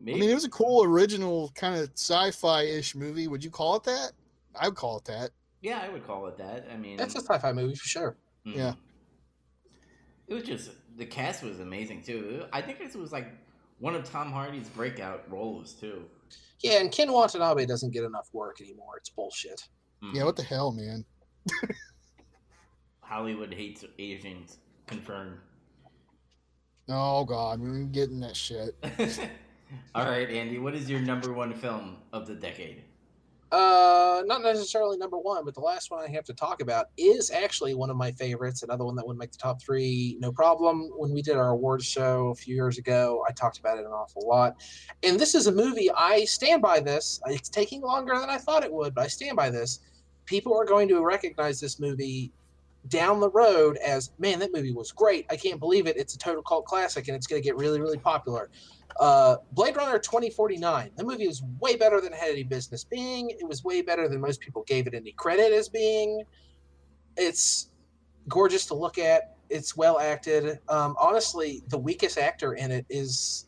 I mean, it was a cool original kind of sci-fi ish movie. Would you call it that? I would call it that. yeah, I would call it that. I mean, That's a sci-fi movie for sure. mhm. yeah. It was just the cast was amazing too. I think this was like one of Tom Hardy's breakout roles too. Yeah, and Ken Watanabe doesn't get enough work anymore. It's bullshit. Mhm. Yeah, what the hell, man? Hollywood hates Asians. Confirmed. Oh God, we're getting that shit. All right, Andy. What is your number one film of the decade? Uh, not necessarily number one, but the last one I have to talk about is actually one of my favorites. Another one that would make the top three, no problem. When we did our awards show a few years ago, I talked about it an awful lot. And this is a movie. I stand by this. It's taking longer than I thought it would, but I stand by this. People are going to recognize this movie down the road as man, that movie was great. I can't believe it. It's a total cult classic, and it's going to get really, really popular. Uh, Blade Runner 2049. The movie is way better than it had any business being. It was way better than most people gave it any credit as being. It's gorgeous to look at. It's well acted. Um, honestly, the weakest actor in it is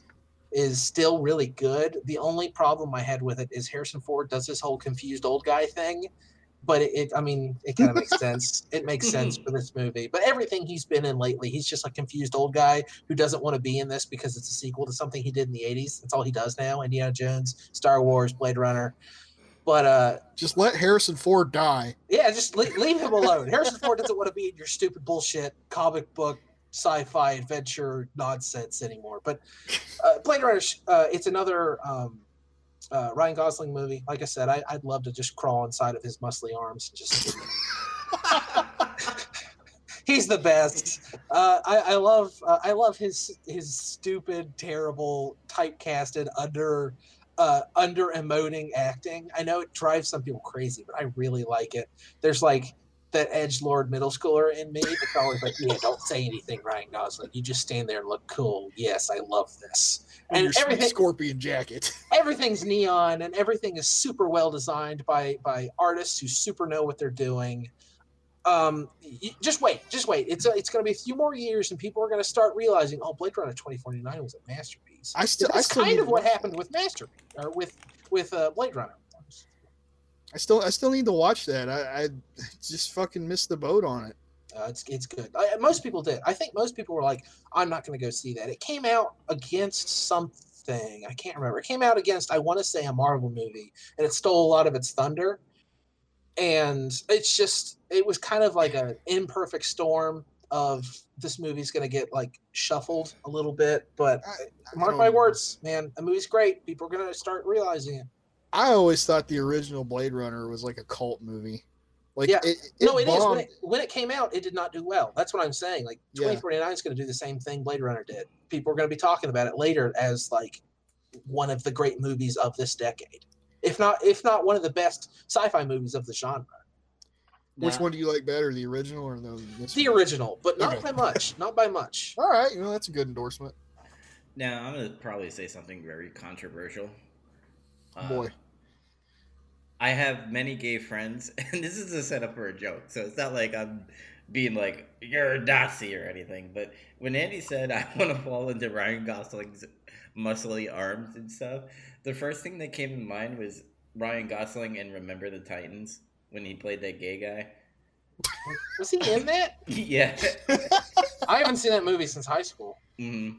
is still really good. The only problem I had with it is Harrison Ford does this whole confused old guy thing, but it, it I mean, it kind of makes sense. It makes sense for this movie. But everything he's been in lately, he's just a confused old guy who doesn't want to be in this because it's a sequel to something he did in the 80s. That's all he does now. Indiana Jones, Star Wars, Blade Runner. But uh Just let Harrison Ford die. yeah, just leave, leave him alone. Harrison Ford doesn't want to be in your stupid bullshit comic book sci-fi adventure nonsense anymore. But uh, Blade Runner, uh, it's another um, uh, Ryan Gosling movie. Like I said, I, I'd love to just crawl inside of his muscly arms. And just he's the best. Uh, I, I love uh, I love his his stupid, terrible, typecasted under uh, under emoting acting. I know it drives some people crazy, but I really like it. There's like that edge lord middle schooler in me that's always like, yeah, don't say anything, Ryan Gosling. You just stand there and look cool. Yes, I love this. And everything scorpion jacket. everything's neon and everything is super well designed by by artists who super know what they're doing. Um, just wait, just wait. It's a, it's going to be a few more years, and people are going to start realizing, oh, Blade Runner 2049 was a masterpiece. I still, I still kind of what happened with Masterpiece or with with uh, Blade Runner. I still, I still need to watch that. I, I just fucking missed the boat on it. Uh, it's it's good. I, most people did. I think most people were like, I'm not going to go see that. It came out against something. I can't remember. It came out against, I want to say, a Marvel movie, and it stole a lot of its thunder. And it's just, it was kind of like an imperfect storm of this movie's going to get like shuffled a little bit. But I- I mark my words, man, the movie's great. People are going to start realizing it. I always thought the original Blade Runner was like a cult movie. Like Yeah. it, it no, it is. When it, when it came out, it did not do well. That's what I'm saying. Like Yeah. 2049 is going to do the same thing Blade Runner did. People are going to be talking about it later as like one of the great movies of this decade, if not if not one of the best sci-fi movies of the genre. Which Now- one do you like better, the original or the this The one? original, but not Okay. by much. Not by much. All right, you know that's a good endorsement. Now I'm gonna probably say something very controversial. Uh, Boy, I have many gay friends, and this is a setup for a joke, so it's not like I'm being like you're a Nazi or anything. But when Andy said I want to fall into Ryan Gosling's muscly arms and stuff, the first thing that came to mind was Ryan Gosling and Remember the Titans when he played that gay guy. Was he in that? yeah. I haven't seen that movie since high school. hmm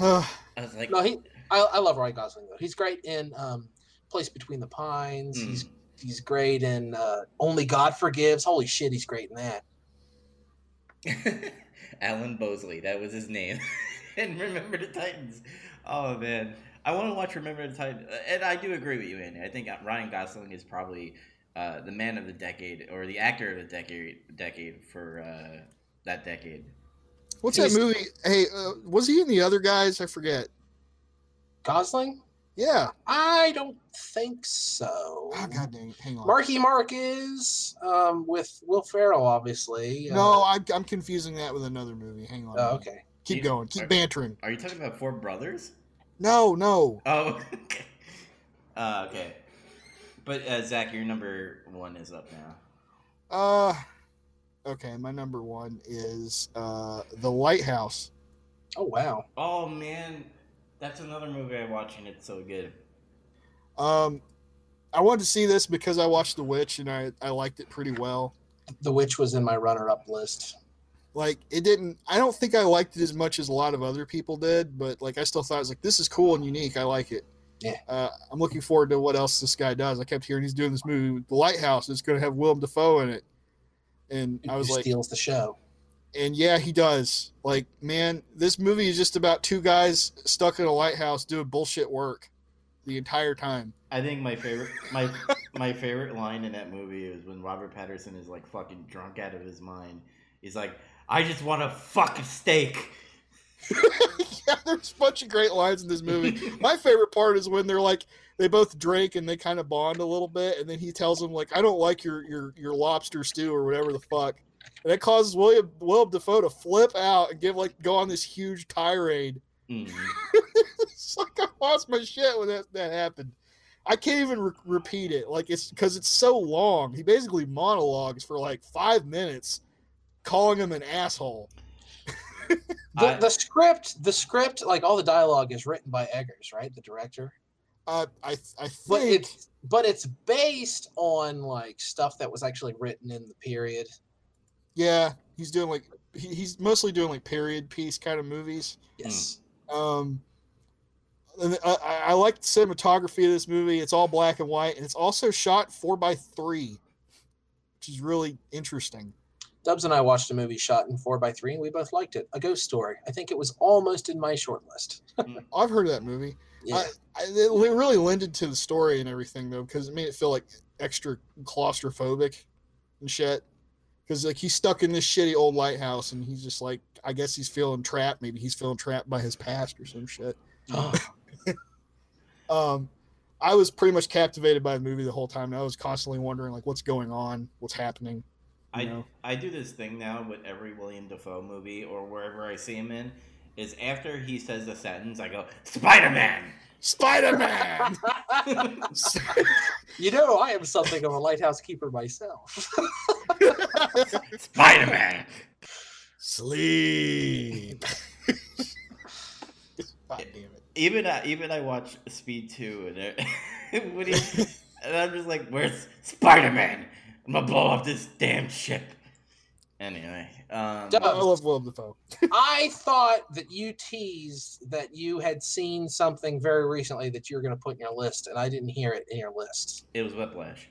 Uh, I was like, No, he. I, I love Ryan Gosling though. He's great in um, Place Between the Pines. mm. He's he's great in uh, Only God Forgives. Holy shit, he's great in that. Alan Bosley, that was his name. and Remember the Titans. Oh man, I want to watch Remember the Titans, and I do agree with you, Andy. I think Ryan Gosling is probably uh, the man of the decade or the actor of the decade decade for uh, that decade. what's He's- that movie? Hey, uh, was he in the other guys? I forget. Gosling? Yeah. I don't think so. Oh, God dang it. Hang on. Marky Mark is um, with Will Ferrell, obviously. Uh, no, I, I'm confusing that with another movie. Hang on. Oh, okay. Keep You- going. Keep are- bantering. Are you talking about Four Brothers? No, no. Oh, okay. Uh, okay. But uh, Zach, your number one is up now. Uh, okay. My number one is uh, The Lighthouse. Oh wow. Oh man, that's another movie I watched and it's so good. Um, I wanted to see this because I watched The Witch and I, I liked it pretty well. The Witch was in my runner-up list. Like it didn't. I don't think I liked it as much as a lot of other people did, but like I still thought it was like this is cool and unique. I like it. Yeah. Uh, I'm looking forward to what else this guy does. I kept hearing he's doing this movie, The Lighthouse. It's going to have Willem Dafoe in it, and I was who like, steals the show. And yeah, he does. Like, man, this movie is just about two guys stuck in a lighthouse doing bullshit work the entire time. I think my favorite my my favorite line in that movie is when Robert Pattinson is like fucking drunk out of his mind. He's like, "I just want to fuck a steak." yeah, there's a bunch of great lines in this movie. My favorite part is when they're like they both drink and they kind of bond a little bit, and then he tells him like, "I don't like your your your lobster stew or whatever the fuck," and that causes William Willem Dafoe to flip out and give like go on this huge tirade. Mhm. it's like I lost my shit when that that happened. I can't even re- repeat it like it's because it's so long. He basically monologues for like five minutes, calling him an asshole. The, I- the script, the script, like all the dialogue is written by Eggers, right? The director. Uh, I I But it's but it's based on like stuff that was actually written in the period. Yeah, he's doing like he, he's mostly doing like period piece kind of movies. Yes. Um, and I, I I like the cinematography of this movie. It's all black and white, and it's also shot four by three, which is really interesting. Dubs and I watched a movie shot in four x three, and we both liked it. A ghost story. I think it was almost in my short list. I've heard of that movie. Yeah. I, I, it really lended to the story and everything though, because it made it feel like extra claustrophobic and shit. Because like he's stuck in this shitty old lighthouse, and he's just like, I guess he's feeling trapped. Maybe he's feeling trapped by his past or some shit. Oh, Um, I was pretty much captivated by the movie the whole time. and I was constantly wondering like, what's going on, what's happening. I know? I do this thing now with every William Dafoe movie or wherever I see him in. Is after he says the sentence, I go Spider Man. Spider Man. Spider Man. you know, I am something of a lighthouse keeper myself. Spider Man. Sleep. God damn it. Even I, even I watch Speed Two and it, he, and I'm just like, where's Spider Man? I'm gonna blow up this damn ship. Anyway, um, Duh. I love Willem Dafoe. I thought that you teased that you had seen something very recently that you were going to put in your list, and I didn't hear it in your list. it was Whiplash.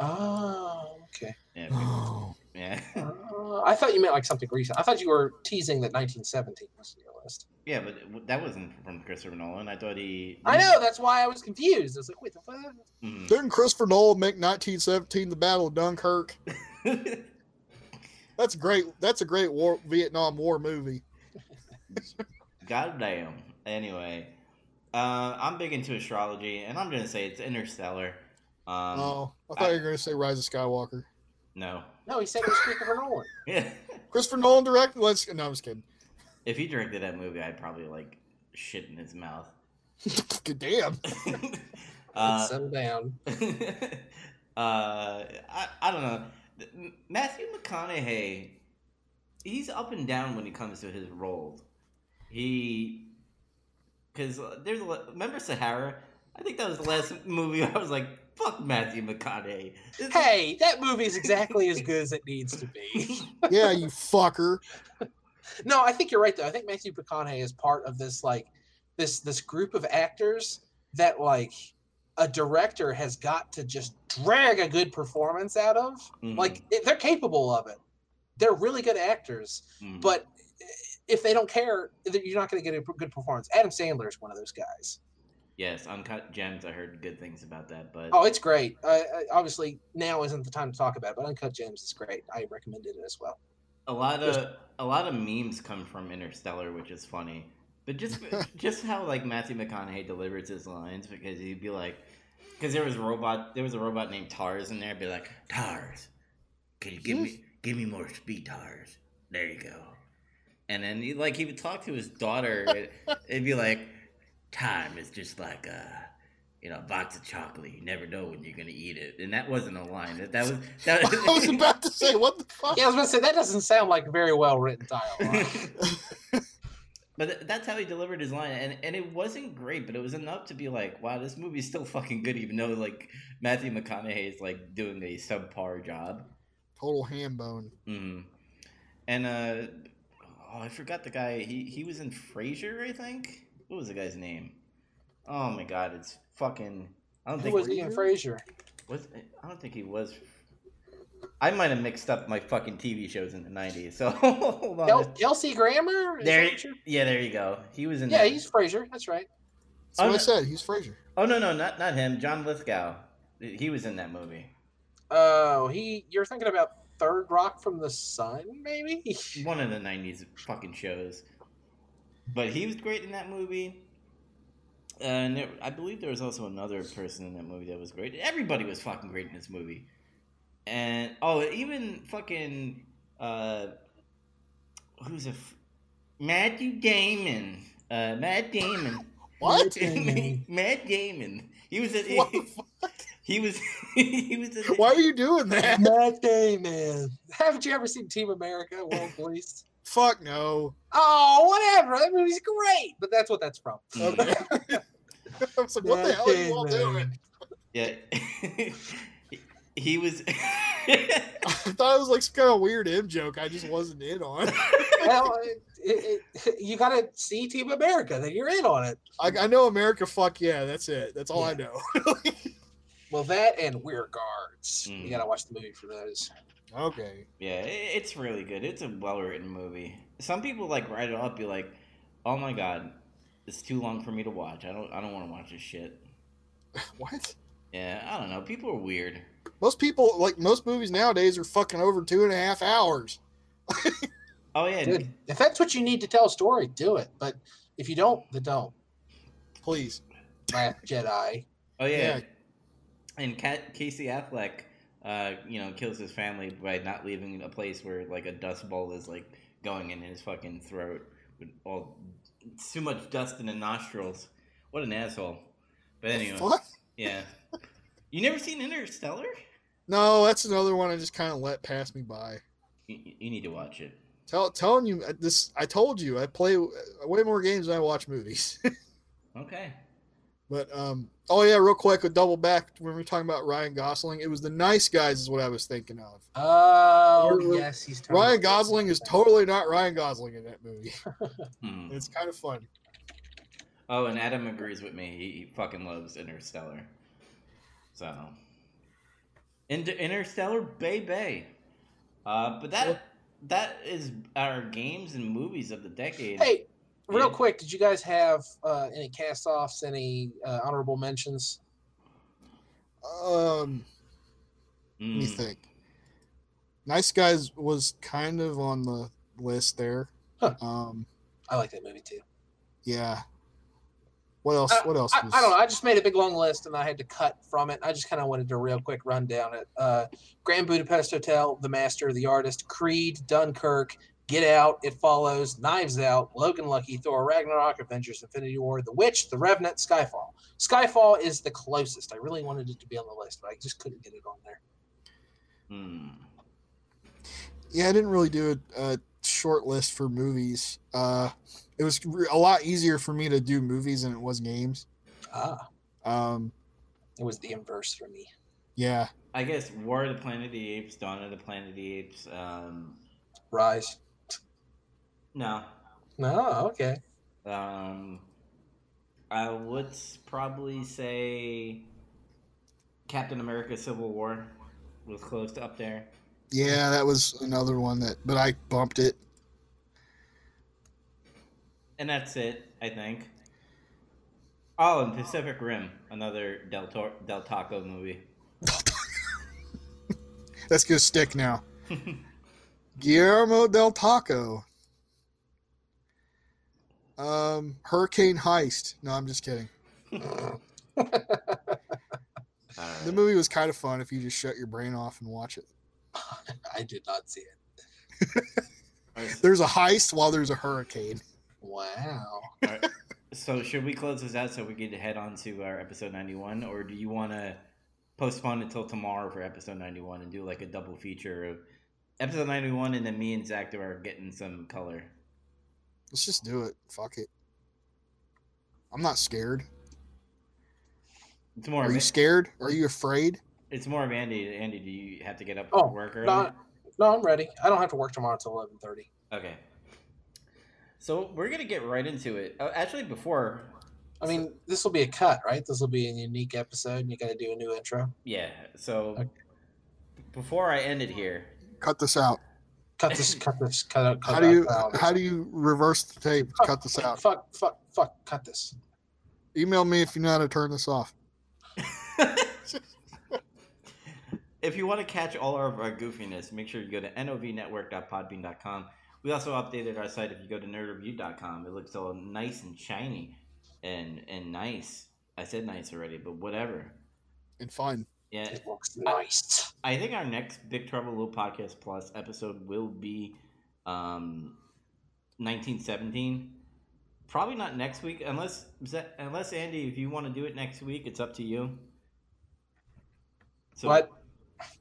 Oh, okay. Yeah, Oh. yeah, Uh, I thought you meant like something recent. I thought you were teasing that 1917 was in your list. yeah, but that wasn't from Christopher Nolan. I thought he. I know. That's why I was confused. I was like, wait, the fuck? Mhm. Didn't Christopher Nolan make 1917 the Battle of Dunkirk? That's great. That's a great war, Vietnam War movie. Goddamn. Anyway, uh, I'm big into astrology, and I'm gonna say it's Interstellar. Um, oh, I thought I- you were going to say Rise of Skywalker. No. No, he said it was Christopher Nolan. Yeah. Christopher Nolan directed. Let's. No, I'm just kidding. if he directed that movie, I'd probably like shit in his mouth. Good damn. uh, Settle down. uh, I, I don't know. Matthew McConaughey, he's up and down when it comes to his roles. He, because there's a lo- remember Sahara. I think that was the last movie I was like, "Fuck Matthew McConaughey." This- Hey, that movie is exactly as good as it needs to be. Yeah, you fucker. No, I think you're right though. I think Matthew McConaughey is part of this like this this group of actors that like a director has got to just drag a good performance out of. Mhm, Like they're capable of it. They're really good actors, mhm. but if they don't care, you're not going to get a good performance. Adam Sandler is one of those guys. yes, Uncut Gems. I heard good things about that, but Oh, it's great. Uh, uh, obviously, now isn't the time to talk about it, but Uncut Gems is great. I recommended it as well. a lot of a lot of memes come from Interstellar, which is funny. But just just how like Matthew McConaughey delivers his lines because he'd be like, because there was a robot, there was a robot named Tars in there. Be like, Tars, can you give me give me more speed, Tars? There you go. And then he like he would talk to his daughter. it, it'd be like, time is just like a. You know, a box of chocolate. You never know when you're gonna eat it, and that wasn't a line. That, that was that. I was about to say, what the fuck? Yeah, I was going to say that doesn't sound like very well written dialogue. but th- that's how he delivered his line, and and it wasn't great, but it was enough to be like, wow, this movie's still fucking good, even though like Matthew McConaughey is like doing a subpar job. Total ham bone. hmm And uh, oh, I forgot the guy. He he was in Frasier, I think. What was the guy's name? Oh my god, it's fucking. I don't Who think was Ian Frazier? was. I don't think he was. I might have mixed up my fucking TV shows in the '90s. So hold on. Kel- Kelsey Grammer? Is There, that yeah, there you go. He was in. Yeah, that. he's Frasier. That's right. That's what Oh, I said. He's Frasier. Oh no, no, not not him. John Lithgow. He was in that movie. Oh, he. You're thinking about Third Rock from the Sun, maybe? One of the '90s fucking shows. But he was great in that movie. And there, I believe there was also another person in that movie that was great. Everybody was fucking great in this movie. And oh, even fucking uh, who's a f- Matthew Damon? Uh, Matt Damon. What? Matt Damon. He was in. What the fuck? He was he was in Why are you doing that? Matt Damon. Haven't you ever seen Team America, World Police? Fuck no. Oh, whatever. That movie's great. But that's what that's from. Okay. I was like, what the Matt hell are you all doing? Yeah. He was I thought it was like some kind of weird M joke. I just wasn't in on. well, it, it, it, you got to see Team America, then you're in on it. I, I know America. Fuck yeah, that's it. That's all I know. Well, that and We're Guards. Mm. You got to watch the movie for those. okay. Yeah, i- it's really good. It's a well written movie. Some people like write it up, be like, "Oh my god, it's too long for me to watch. I don't, I don't want to watch this shit." What? Yeah, I don't know. People are weird. Most people like most movies nowadays are fucking over two and a half hours. Oh yeah, Good. If that's what you need to tell a story, do it. But if you don't, then don't. Please. Last Jedi. oh yeah. Yeah. And Cat- Casey Affleck, uh, you know, kills his family by not leaving a place where like a dust bowl is like going in his fucking throat with all too much dust in the nostrils. What an asshole. But anyway, yeah. You never seen Interstellar? No, that's another one I just kind of let pass me by. You, you need to watch it. Tell, telling you uh, this, I told you I play way more games than I watch movies. Okay. but um, oh yeah, real quick, a double back when we were talking about Ryan Gosling. It was the Nice Guys is what I was thinking of. Oh, You're- yes, he's totally- Ryan Gosling is totally not Ryan Gosling in that movie. Hmm. It's kind of fun. Oh, and Adam agrees with me. He, he fucking loves Interstellar. So, Inter- Interstellar, Bay Bay. Uh, but that that is our games and movies of the decade. Hey, real Yeah. quick, did you guys have uh, any cast offs, any uh, honorable mentions? Um, let me Mm. think. Nice Guys was kind of on the list there. Huh. Um, I like that movie too. yeah. What else? I- What else? I, was- I don't know. I just made a big long list and I had to cut from it. I just kind of wanted to real quick run down it. Uh, Grand Budapest Hotel, The Master, The Artist, Creed, Dunkirk, Get Out, It Follows, Knives Out, Logan Lucky, Thor Ragnarok, Avengers Infinity War, The Witch, The Revenant, Skyfall. Skyfall is the closest. I really wanted it to be on the list, but I just couldn't get it on there. Hmm. Yeah, I didn't really do a, a short list for movies. Uh, it was a lot easier for me to do movies than it was games. Ah, Um, it was the inverse for me. yeah, I guess War of the Planet of the Apes, Dawn of the Planet of the Apes. Um, Rise. no. No, okay. Um, I would probably say Captain America: Civil War was close to up there. yeah, that was another one that, but I bumped it. And that's it, I think. Oh, and Pacific Rim, another Del, Tor- Del Taco movie. That's gonna stick now. Guillermo del Taco. Um, Hurricane Heist. No, I'm just kidding. The movie was kind of fun if you just shut your brain off and watch it. I did not see it. There's a heist while there's a hurricane. Wow. Alright, So, should we close this out so we can head on to our episode 91? Or do you want to postpone until tomorrow for episode 91 and do like a double feature of episode 91 and then me and Zach are getting some color? Let's just do it. Fuck it. I'm not scared. It's more, Are of, you scared? Are you afraid? it's more of Andy. Andy, do you have to get up Oh, for work early? No, no, I'm ready. I don't have to work tomorrow until eleven thirty. Okay. So we're gonna get right into it. Uh, actually, before, I mean, this will be a cut, right? This will be a unique episode, and you got to do a new intro. yeah. So Okay. before I end it here, Cut this out. Cut this. cut this. Cut out. Cut How do you out, how do you reverse the tape? Fuck, Cut this out. Fuck. Fuck. Fuck. Cut this. Email me if you know how to turn this off. if you want to catch all of our goofiness, make sure you go to novnetwork.podbean.com. We also updated our site. If you go to nerdreview.com, it looks all nice and shiny and and nice. I said nice already, but whatever. And fine. Yeah, It looks nice. I think our next Big Trouble Little Podcast Plus episode will be um, 1917. Probably not next week, unless unless Andy, if you want to do it next week, it's up to you. So What?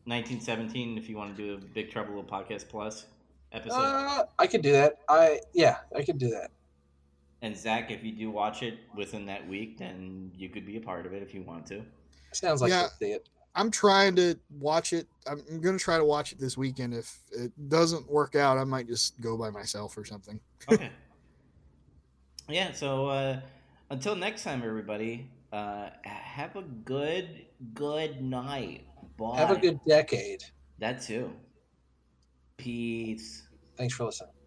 1917, if you want to do a Big Trouble Little Podcast Plus episode. Uh, I could do that. I yeah, I could do that. and Zach, if you do watch it within that week, then you could be a part of it if you want to. Sounds like Yeah. see it. I'm trying to watch it. I'm I'm gonna try to watch it this weekend. If it doesn't work out, I might just go by myself or something. Okay. yeah. So uh, until next time, everybody. Uh, have a good, good night. Bye. Have a good decade. That too. Peace. Thanks for listening.